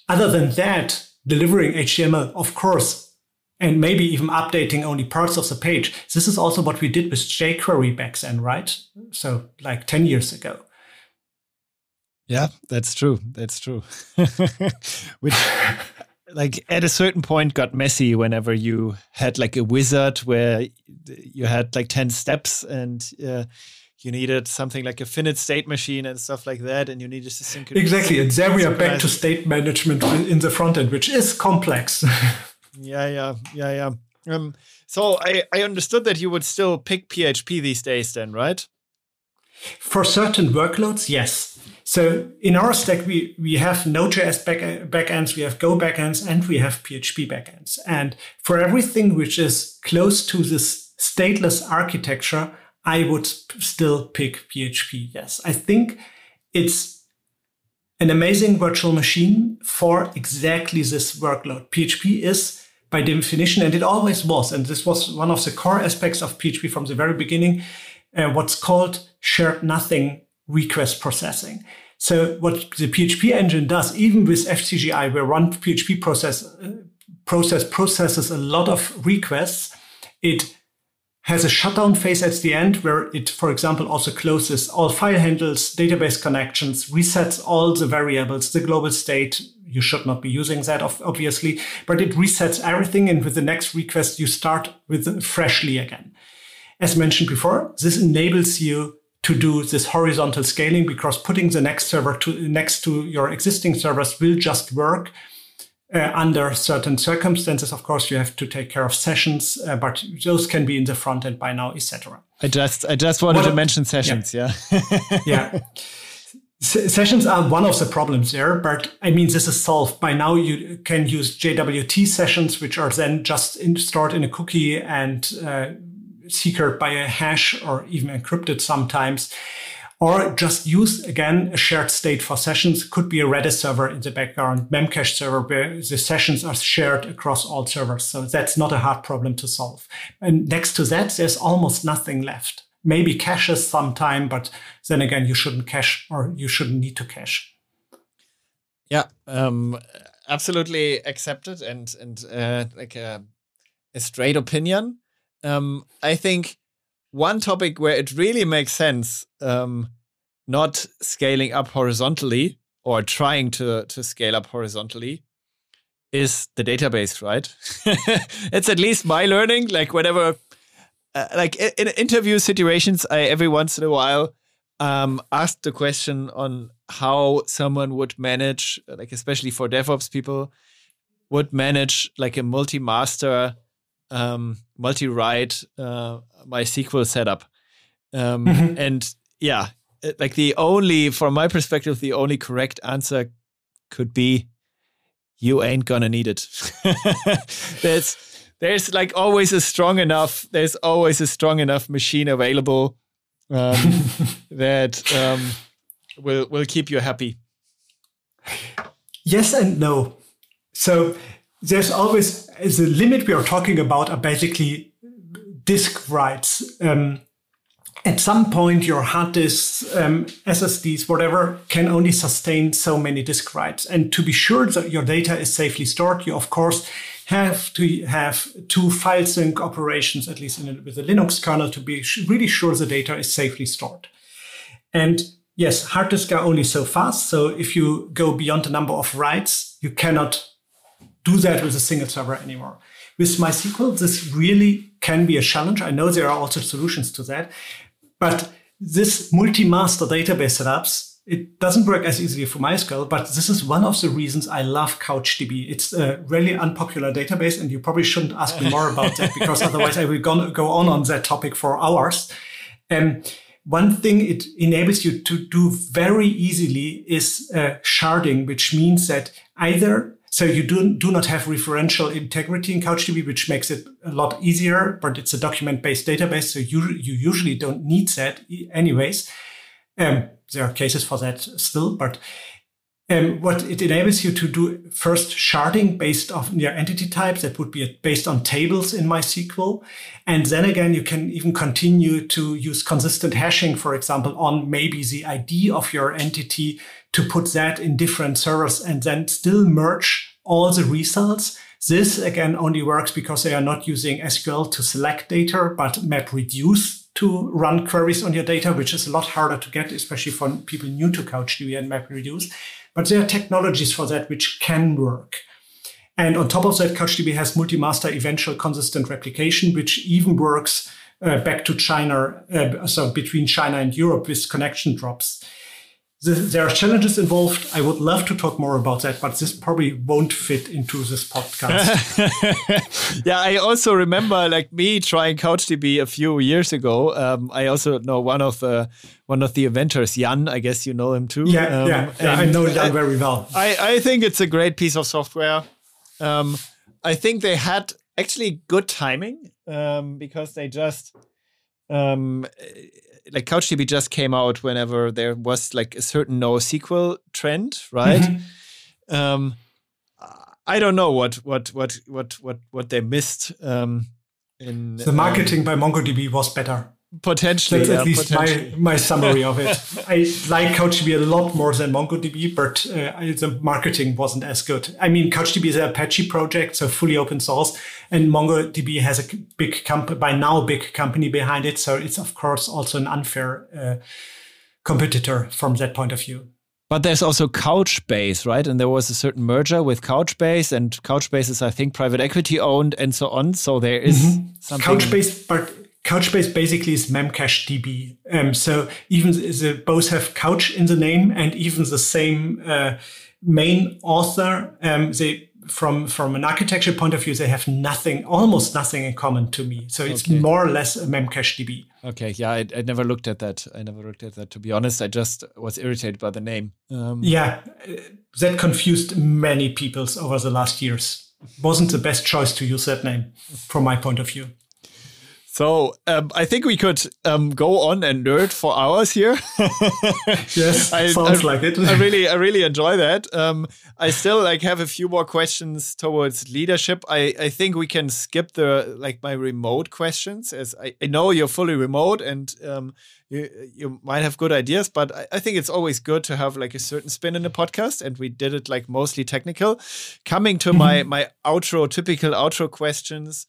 other than that, delivering HTML, of course, and maybe even updating only parts of the page. This is also what we did with jQuery back then, right? So, like 10 years ago. Yeah, that's true. That's true. Which like at a certain point got messy whenever you had like a wizard where you had like 10 steps and uh, you needed something like a finite state machine and stuff like that and you needed to synchronize exactly and there we are back to state management in the front end which is complex yeah yeah yeah yeah um, so I, I understood that you would still pick php these days then right for certain workloads yes so in our stack, we, we have Node.js back, backends, we have Go backends, and we have PHP backends. And for everything which is close to this stateless architecture, I would still pick PHP. Yes, I think it's an amazing virtual machine for exactly this workload. PHP is by definition, and it always was, and this was one of the core aspects of PHP from the very beginning, uh, what's called shared nothing request processing. So what the PHP engine does, even with FCGI, where one PHP process uh, process processes a lot of requests, it has a shutdown phase at the end where it, for example, also closes all file handles, database connections, resets all the variables, the global state. You should not be using that, obviously, but it resets everything. And with the next request, you start with freshly again. As mentioned before, this enables you to do this horizontal scaling because putting the next server to, next to your existing servers will just work uh, under certain circumstances. Of course, you have to take care of sessions, uh, but those can be in the front end by now, etc. I just I just wanted what to mention sessions. Yeah, yeah. yeah. sessions are one of the problems there, but I mean, this is solved. By now, you can use JWT sessions, which are then just in, stored in a cookie and uh, secret by a hash or even encrypted sometimes. Or just use again a shared state for sessions. Could be a Redis server in the background, Memcache server where the sessions are shared across all servers. So that's not a hard problem to solve. And next to that, there's almost nothing left. Maybe caches sometime, but then again, you shouldn't cache or you shouldn't need to cache. Yeah, um, absolutely accepted and and uh, like a, a straight opinion um, I think one topic where it really makes sense, um, not scaling up horizontally or trying to to scale up horizontally, is the database, right? it's at least my learning. Like whenever, uh, like in, in, interview situations, I every once in a while um, ask the question on how someone would manage, like especially for DevOps people, would manage like a multi-master um, multi-write uh, MySQL setup. Um, mm-hmm. And yeah, like the only, from my perspective, the only correct answer could be you ain't gonna need it. there's there's like always a strong enough there's always a strong enough machine available um, that um, will will keep you happy. Yes and no. So there's always the limit we are talking about are basically disk writes. Um, at some point, your hard disks, um, SSDs, whatever, can only sustain so many disk writes. And to be sure that your data is safely stored, you of course have to have two file sync operations, at least a, with the Linux kernel, to be really sure the data is safely stored. And yes, hard disks are only so fast. So if you go beyond the number of writes, you cannot do that with a single server anymore. With MySQL, this really can be a challenge. I know there are also solutions to that, but this multi-master database setups, it doesn't work as easily for MySQL, but this is one of the reasons I love CouchDB. It's a really unpopular database, and you probably shouldn't ask me more about that because otherwise I will go, on on that topic for hours. Um, one thing it enables you to do very easily is uh, sharding, which means that either so you do, do not have referential integrity in CouchDB, which makes it a lot easier, but it's a document-based database, so you, you usually don't need that anyways. Um, there are cases for that still, but um, what it enables you to do first sharding based on your entity types that would be based on tables in MySQL. And then again, you can even continue to use consistent hashing, for example, on maybe the ID of your entity to put that in different servers and then still merge all the results. This again only works because they are not using SQL to select data, but MapReduce to run queries on your data, which is a lot harder to get, especially for people new to CouchDB and MapReduce. But there are technologies for that which can work. And on top of that, CouchDB has multi-master eventual consistent replication, which even works uh, back to China, uh, so between China and Europe with connection drops there are challenges involved. I would love to talk more about that, but this probably won't fit into this podcast. yeah, I also remember like me trying CouchDB a few years ago. Um, I also know one of the one of the inventors, Jan. I guess you know him too. Yeah, um, yeah, yeah I know Jan very well. I, I think it's a great piece of software. Um, I think they had actually good timing um, because they just um, like CouchDB just came out whenever there was like a certain NoSQL trend, right? Mm-hmm. Um, I don't know what what what what what what they missed. Um, in the marketing um, by MongoDB was better. Potentially, that's yeah, at least my my summary of it. I like CouchDB a lot more than MongoDB, but uh, the marketing wasn't as good. I mean, CouchDB is an Apache project, so fully open source, and MongoDB has a big company by now, big company behind it. So it's of course also an unfair uh, competitor from that point of view. But there's also Couchbase, right? And there was a certain merger with Couchbase, and Couchbase is, I think, private equity owned and so on. So there is mm-hmm. something. Couchbase, but Couchbase basically is Memcache DB. Um, so even the, both have couch in the name and even the same uh, main author. Um, they from from an architecture point of view, they have nothing, almost nothing in common to me. So it's okay. more or less a Memcache DB. Okay, yeah, I, I, never looked at that. I never looked at that. To be honest, I just was irritated by the name. Um, yeah, that confused many people over the last years. Wasn't the best choice to use that name, from my point of view. So um, I think we could um, go on and nerd for hours here. yes, I, sounds I, like it. I really, I really enjoy that. Um, I still like have a few more questions towards leadership. I, I think we can skip the like my remote questions, as I, I know you're fully remote and um, you you might have good ideas, but I, I think it's always good to have like a certain spin in the podcast, and we did it like mostly technical. Coming to my mm-hmm. my outro, typical outro questions.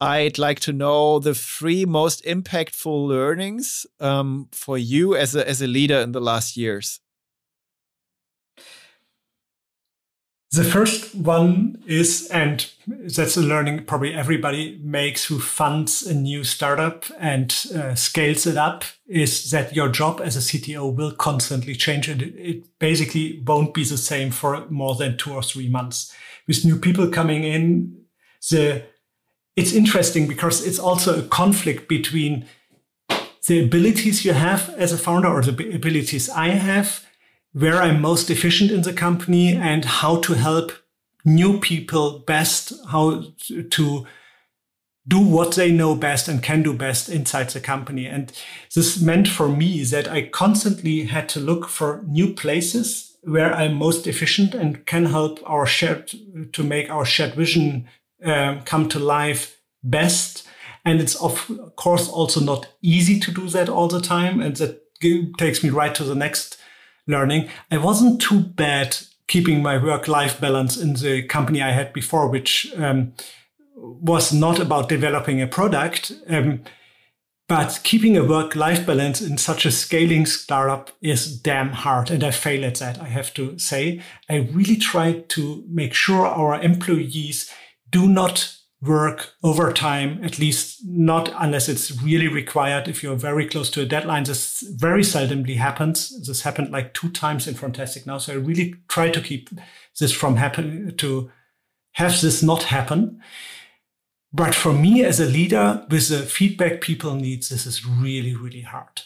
I'd like to know the three most impactful learnings um, for you as a, as a leader in the last years. The first one is, and that's a learning probably everybody makes who funds a new startup and uh, scales it up, is that your job as a CTO will constantly change. And it basically won't be the same for more than two or three months. With new people coming in, the it's interesting because it's also a conflict between the abilities you have as a founder or the abilities I have, where I'm most efficient in the company and how to help new people best, how to do what they know best and can do best inside the company. And this meant for me that I constantly had to look for new places where I'm most efficient and can help our shared to make our shared vision um, come to life best. And it's of course also not easy to do that all the time. And that takes me right to the next learning. I wasn't too bad keeping my work life balance in the company I had before, which um, was not about developing a product. Um, but keeping a work life balance in such a scaling startup is damn hard. And I fail at that, I have to say. I really try to make sure our employees do not work overtime, at least not unless it's really required. If you're very close to a deadline, this very seldomly happens. This happened like two times in Frontastic now. So I really try to keep this from happening, to have this not happen. But for me as a leader with the feedback people need, this is really, really hard.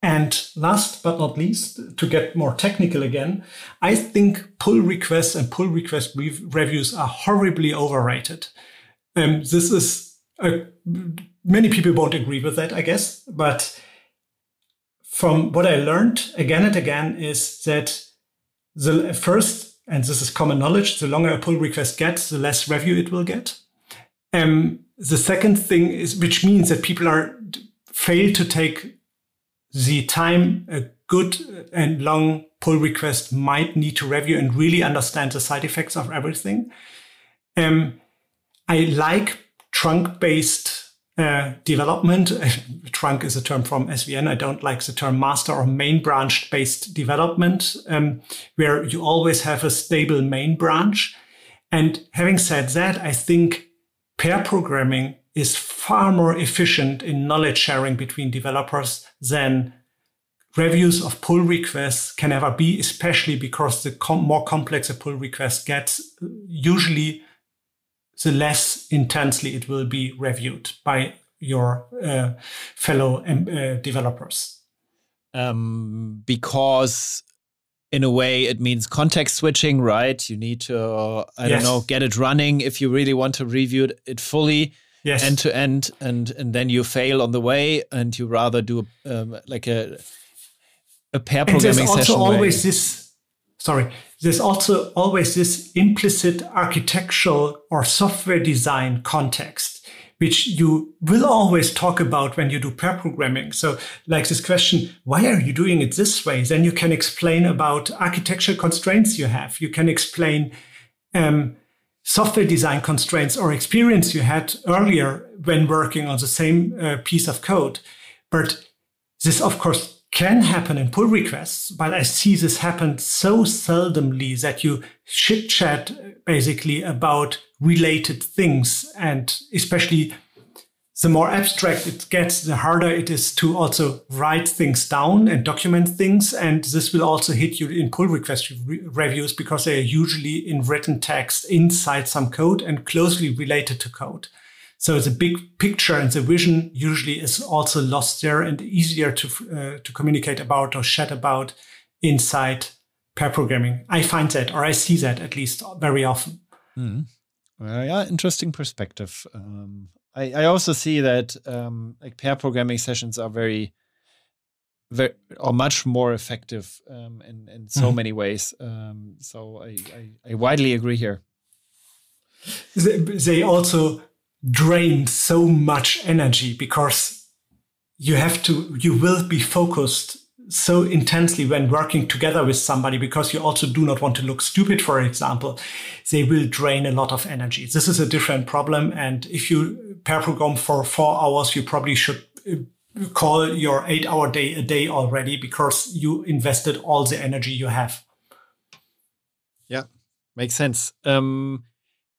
And last but not least, to get more technical again, I think pull requests and pull request reviews are horribly overrated. Um, this is a, many people won't agree with that, I guess, but from what I learned again and again is that the first, and this is common knowledge, the longer a pull request gets, the less review it will get. Um, the second thing is, which means that people are fail to take the time a good and long pull request might need to review and really understand the side effects of everything. Um, I like trunk based uh, development. Trunk is a term from SVN. I don't like the term master or main branch based development, um, where you always have a stable main branch. And having said that, I think pair programming is far more efficient in knowledge sharing between developers than reviews of pull requests can ever be, especially because the com- more complex a pull request gets, usually the less intensely it will be reviewed by your uh, fellow uh, developers. Um, because in a way it means context switching, right? You need to, uh, I yes. don't know, get it running if you really want to review it fully. Yes. end to end, and and then you fail on the way, and you rather do um, like a a pair programming and there's also always way. this sorry there's also always this implicit architectural or software design context which you will always talk about when you do pair programming. So like this question, why are you doing it this way? Then you can explain about architectural constraints you have. You can explain um, software design constraints or experience you had earlier when working on the same uh, piece of code. But this, of course, can happen in pull requests, but I see this happen so seldomly that you chit chat basically about related things. And especially the more abstract it gets, the harder it is to also write things down and document things. And this will also hit you in pull request re- reviews because they are usually in written text inside some code and closely related to code. So the big picture and the vision usually is also lost there and easier to uh, to communicate about or chat about inside pair programming. I find that, or I see that at least very often. Mm. Well, yeah, interesting perspective. Um, I, I also see that um, like pair programming sessions are very, very or much more effective um, in in so mm. many ways. Um, so I, I, I widely agree here. They also drain so much energy because you have to, you will be focused so intensely when working together with somebody because you also do not want to look stupid, for example, they will drain a lot of energy. This is a different problem. And if you program for four hours, you probably should uh, call your eight hour day a day already because you invested all the energy you have. Yeah, makes sense. Um,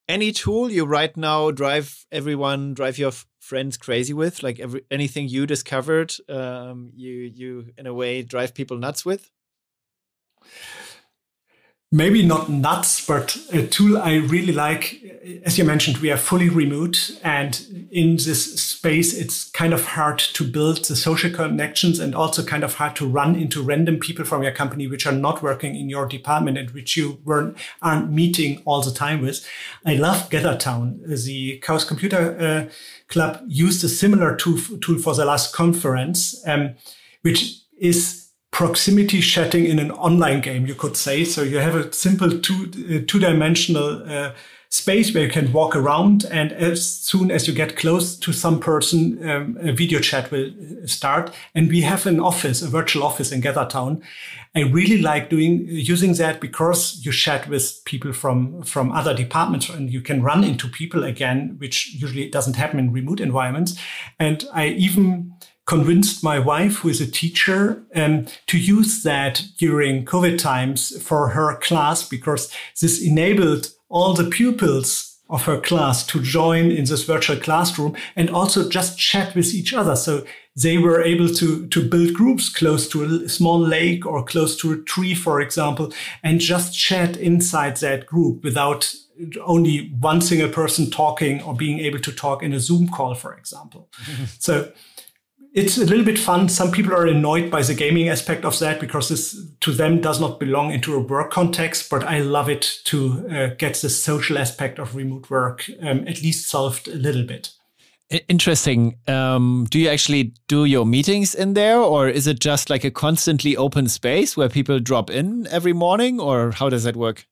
any tool you right now drive everyone, drive your friends crazy with? Like every anything you discovered, um, you you in a way drive people nuts with? Maybe not nuts, but a tool I really like. As you mentioned, we are fully remote, and in this space, it's kind of hard to build the social connections and also kind of hard to run into random people from your company which are not working in your department and which you weren't aren't meeting all the time with. I love GatherTown. The Chaos Computer uh, Club used a similar tool, tool for the last conference, um, which is proximity chatting in an online game, you could say. So you have a simple two uh, two dimensional uh, space where you can walk around, and as soon as you get close to some person, um, a video chat will uh, start. And we have an office, a virtual office in GatherTown. I really like doing using that because you chat with people from from other departments, and you can run into people again, which usually doesn't happen in remote environments. And I even convinced my wife, who is a teacher, um, to use that during COVID times for her class because this enabled all the pupils of her class to join in this virtual classroom and also just chat with each other. So they were able to, to build groups close to a small lake or close to a tree, for example, and just chat inside that group without only one single person talking or being able to talk in a Zoom call, for example. so it's a little bit fun. Some people are annoyed by the gaming aspect of that because this to them does not belong into a work context. But I love it to uh, get the social aspect of remote work um, at least solved a little bit. Interesting. Um, do you actually do your meetings in there, or is it just like a constantly open space where people drop in every morning, or how does that work?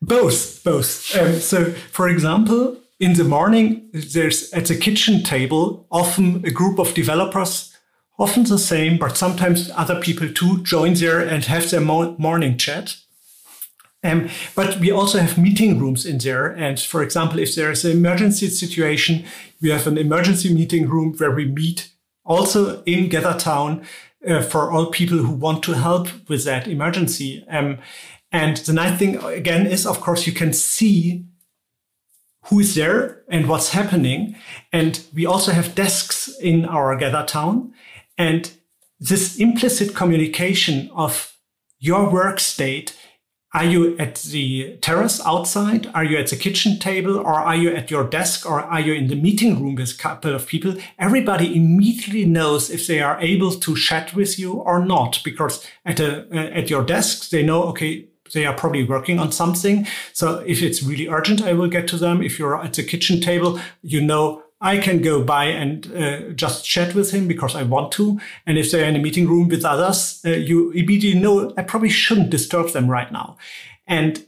Both, both. Um, so, for example, in the morning, there's at the kitchen table often a group of developers, often the same, but sometimes other people too join there and have their mo- morning chat. Um, but we also have meeting rooms in there. And for example, if there is an emergency situation, we have an emergency meeting room where we meet also in GatherTown uh, for all people who want to help with that emergency. Um, and the nice thing again is, of course, you can see who is there and what's happening. And we also have desks in our gather town. And this implicit communication of your work state are you at the terrace outside? Are you at the kitchen table? Or are you at your desk? Or are you in the meeting room with a couple of people? Everybody immediately knows if they are able to chat with you or not, because at a, uh, at your desk, they know, okay, they are probably working on something. So if it's really urgent, I will get to them. If you're at the kitchen table, you know, I can go by and uh, just chat with him because I want to. And if they're in a meeting room with others, uh, you immediately know I probably shouldn't disturb them right now. And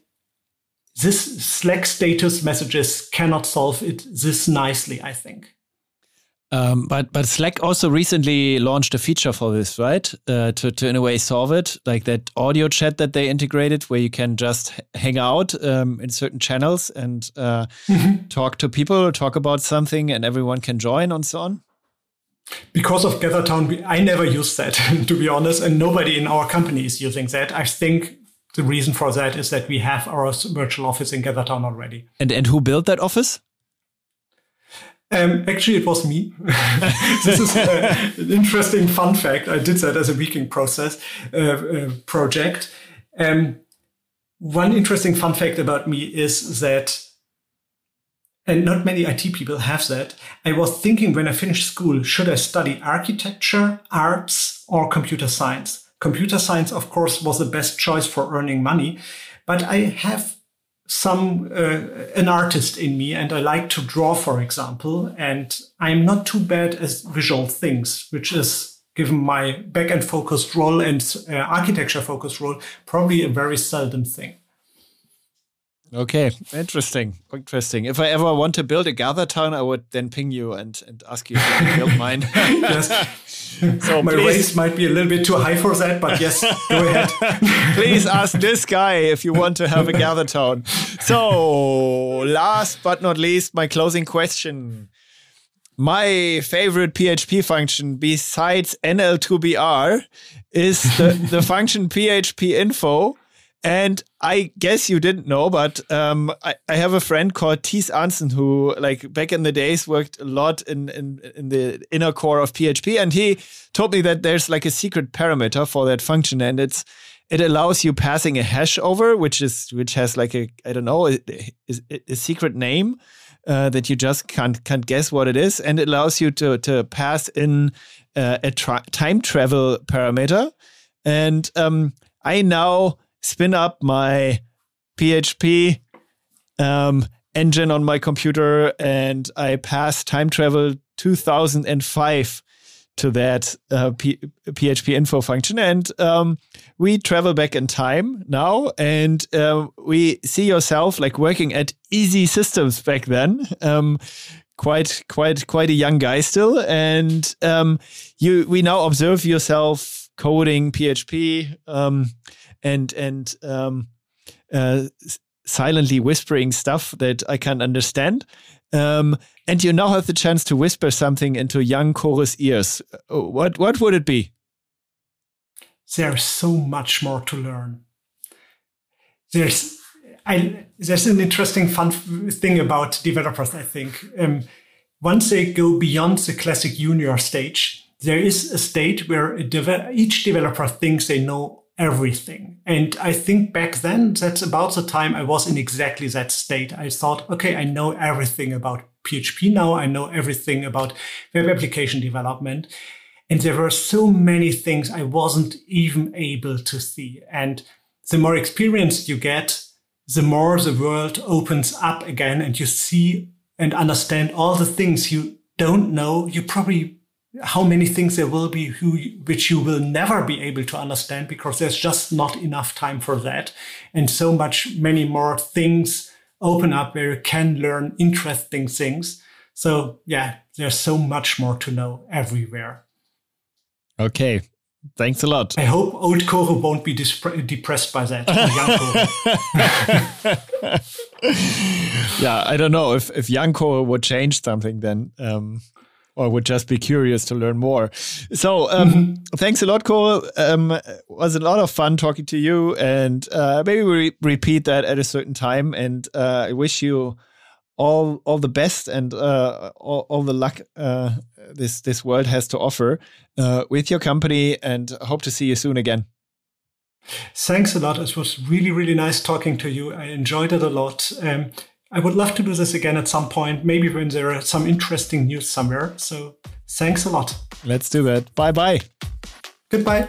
this Slack status messages cannot solve it this nicely, I think. Um, but but Slack also recently launched a feature for this, right? Uh, to to in a way solve it, like that audio chat that they integrated, where you can just hang out um, in certain channels and uh, mm-hmm. talk to people, talk about something, and everyone can join and so on. Because of GatherTown, I never used that to be honest, and nobody in our company is using that. I think the reason for that is that we have our virtual office in GatherTown already. And and who built that office? Um, actually, it was me. this is uh, an interesting fun fact. I did that as a weeking process uh, uh, project. Um, one interesting fun fact about me is that, and not many IT people have that. I was thinking when I finished school, should I study architecture, arts, or computer science? Computer science, of course, was the best choice for earning money, but I have some uh, an artist in me and i like to draw for example and i'm not too bad at visual things which is given my back end focused role and uh, architecture focused role probably a very seldom thing Okay, interesting, interesting. If I ever want to build a gather town, I would then ping you and, and ask you if you can build mine. yes. So my please, race might be a little bit too high for that, but yes, go ahead. please ask this guy if you want to have a gather town. So, last but not least, my closing question. My favorite PHP function besides NL2BR is the, the function PHP info and I guess you didn't know, but um, I, I, have a friend called Thies Arntzen who, like, back in the days worked a lot in, in, in the inner core of PHP. And he told me that there's like a secret parameter for that function. And it's, it allows you passing a hash over, which is, which has like a, I don't know, a, a, a secret name. Uh, that you just can't can't guess what it is, and it allows you to to pass in uh, a tra- time travel parameter. And um, I now spin up my PHP um, engine on my computer and I pass time travel 2005 to that uh, P- PHP info function. And um, we travel back in time now and uh, we see yourself like working at eZ Systems back then. Um, quite, quite, quite a young guy still. And um, you, we now observe yourself coding PHP um, and and um, uh, silently whispering stuff that I can't understand. Um, and you now have the chance to whisper something into young Kore's ears. Uh, what what would it be? There's so much more to learn. There's I, there's an interesting fun thing about developers, I think. Um, once they go beyond the classic junior stage, there is a state where each developer thinks they know everything. And I think back then, that's about the time I was in exactly that state. I thought, okay, I know everything about PHP now. I know everything about web application development. And there were so many things I wasn't even able to see. And the more experienced you get, the more the world opens up again and you see and understand all the things you don't know. You probably how many things there will be who, which you will never be able to understand because there's just not enough time for that. And so much, many more things open up where you can learn interesting things. So yeah, there's so much more to know everywhere. Okay. Thanks a lot. I hope old Kore won't be depressed by that. yeah, I don't know if if young Kore would change something then. Um, or would just be curious to learn more. So, um, mm-hmm. thanks a lot, Kore. Um, it was a lot of fun talking to you, and uh, maybe we re- repeat that at a certain time. And uh, I wish you all all the best and uh, all, all, the luck uh, this this world has to offer uh, with your company and hope to see you soon again thanks a lot it was really really nice talking to you i enjoyed it a lot um, i would love to do this again at some point maybe when there are some interesting news somewhere. So thanks a lot. Let's do that. Bye bye goodbye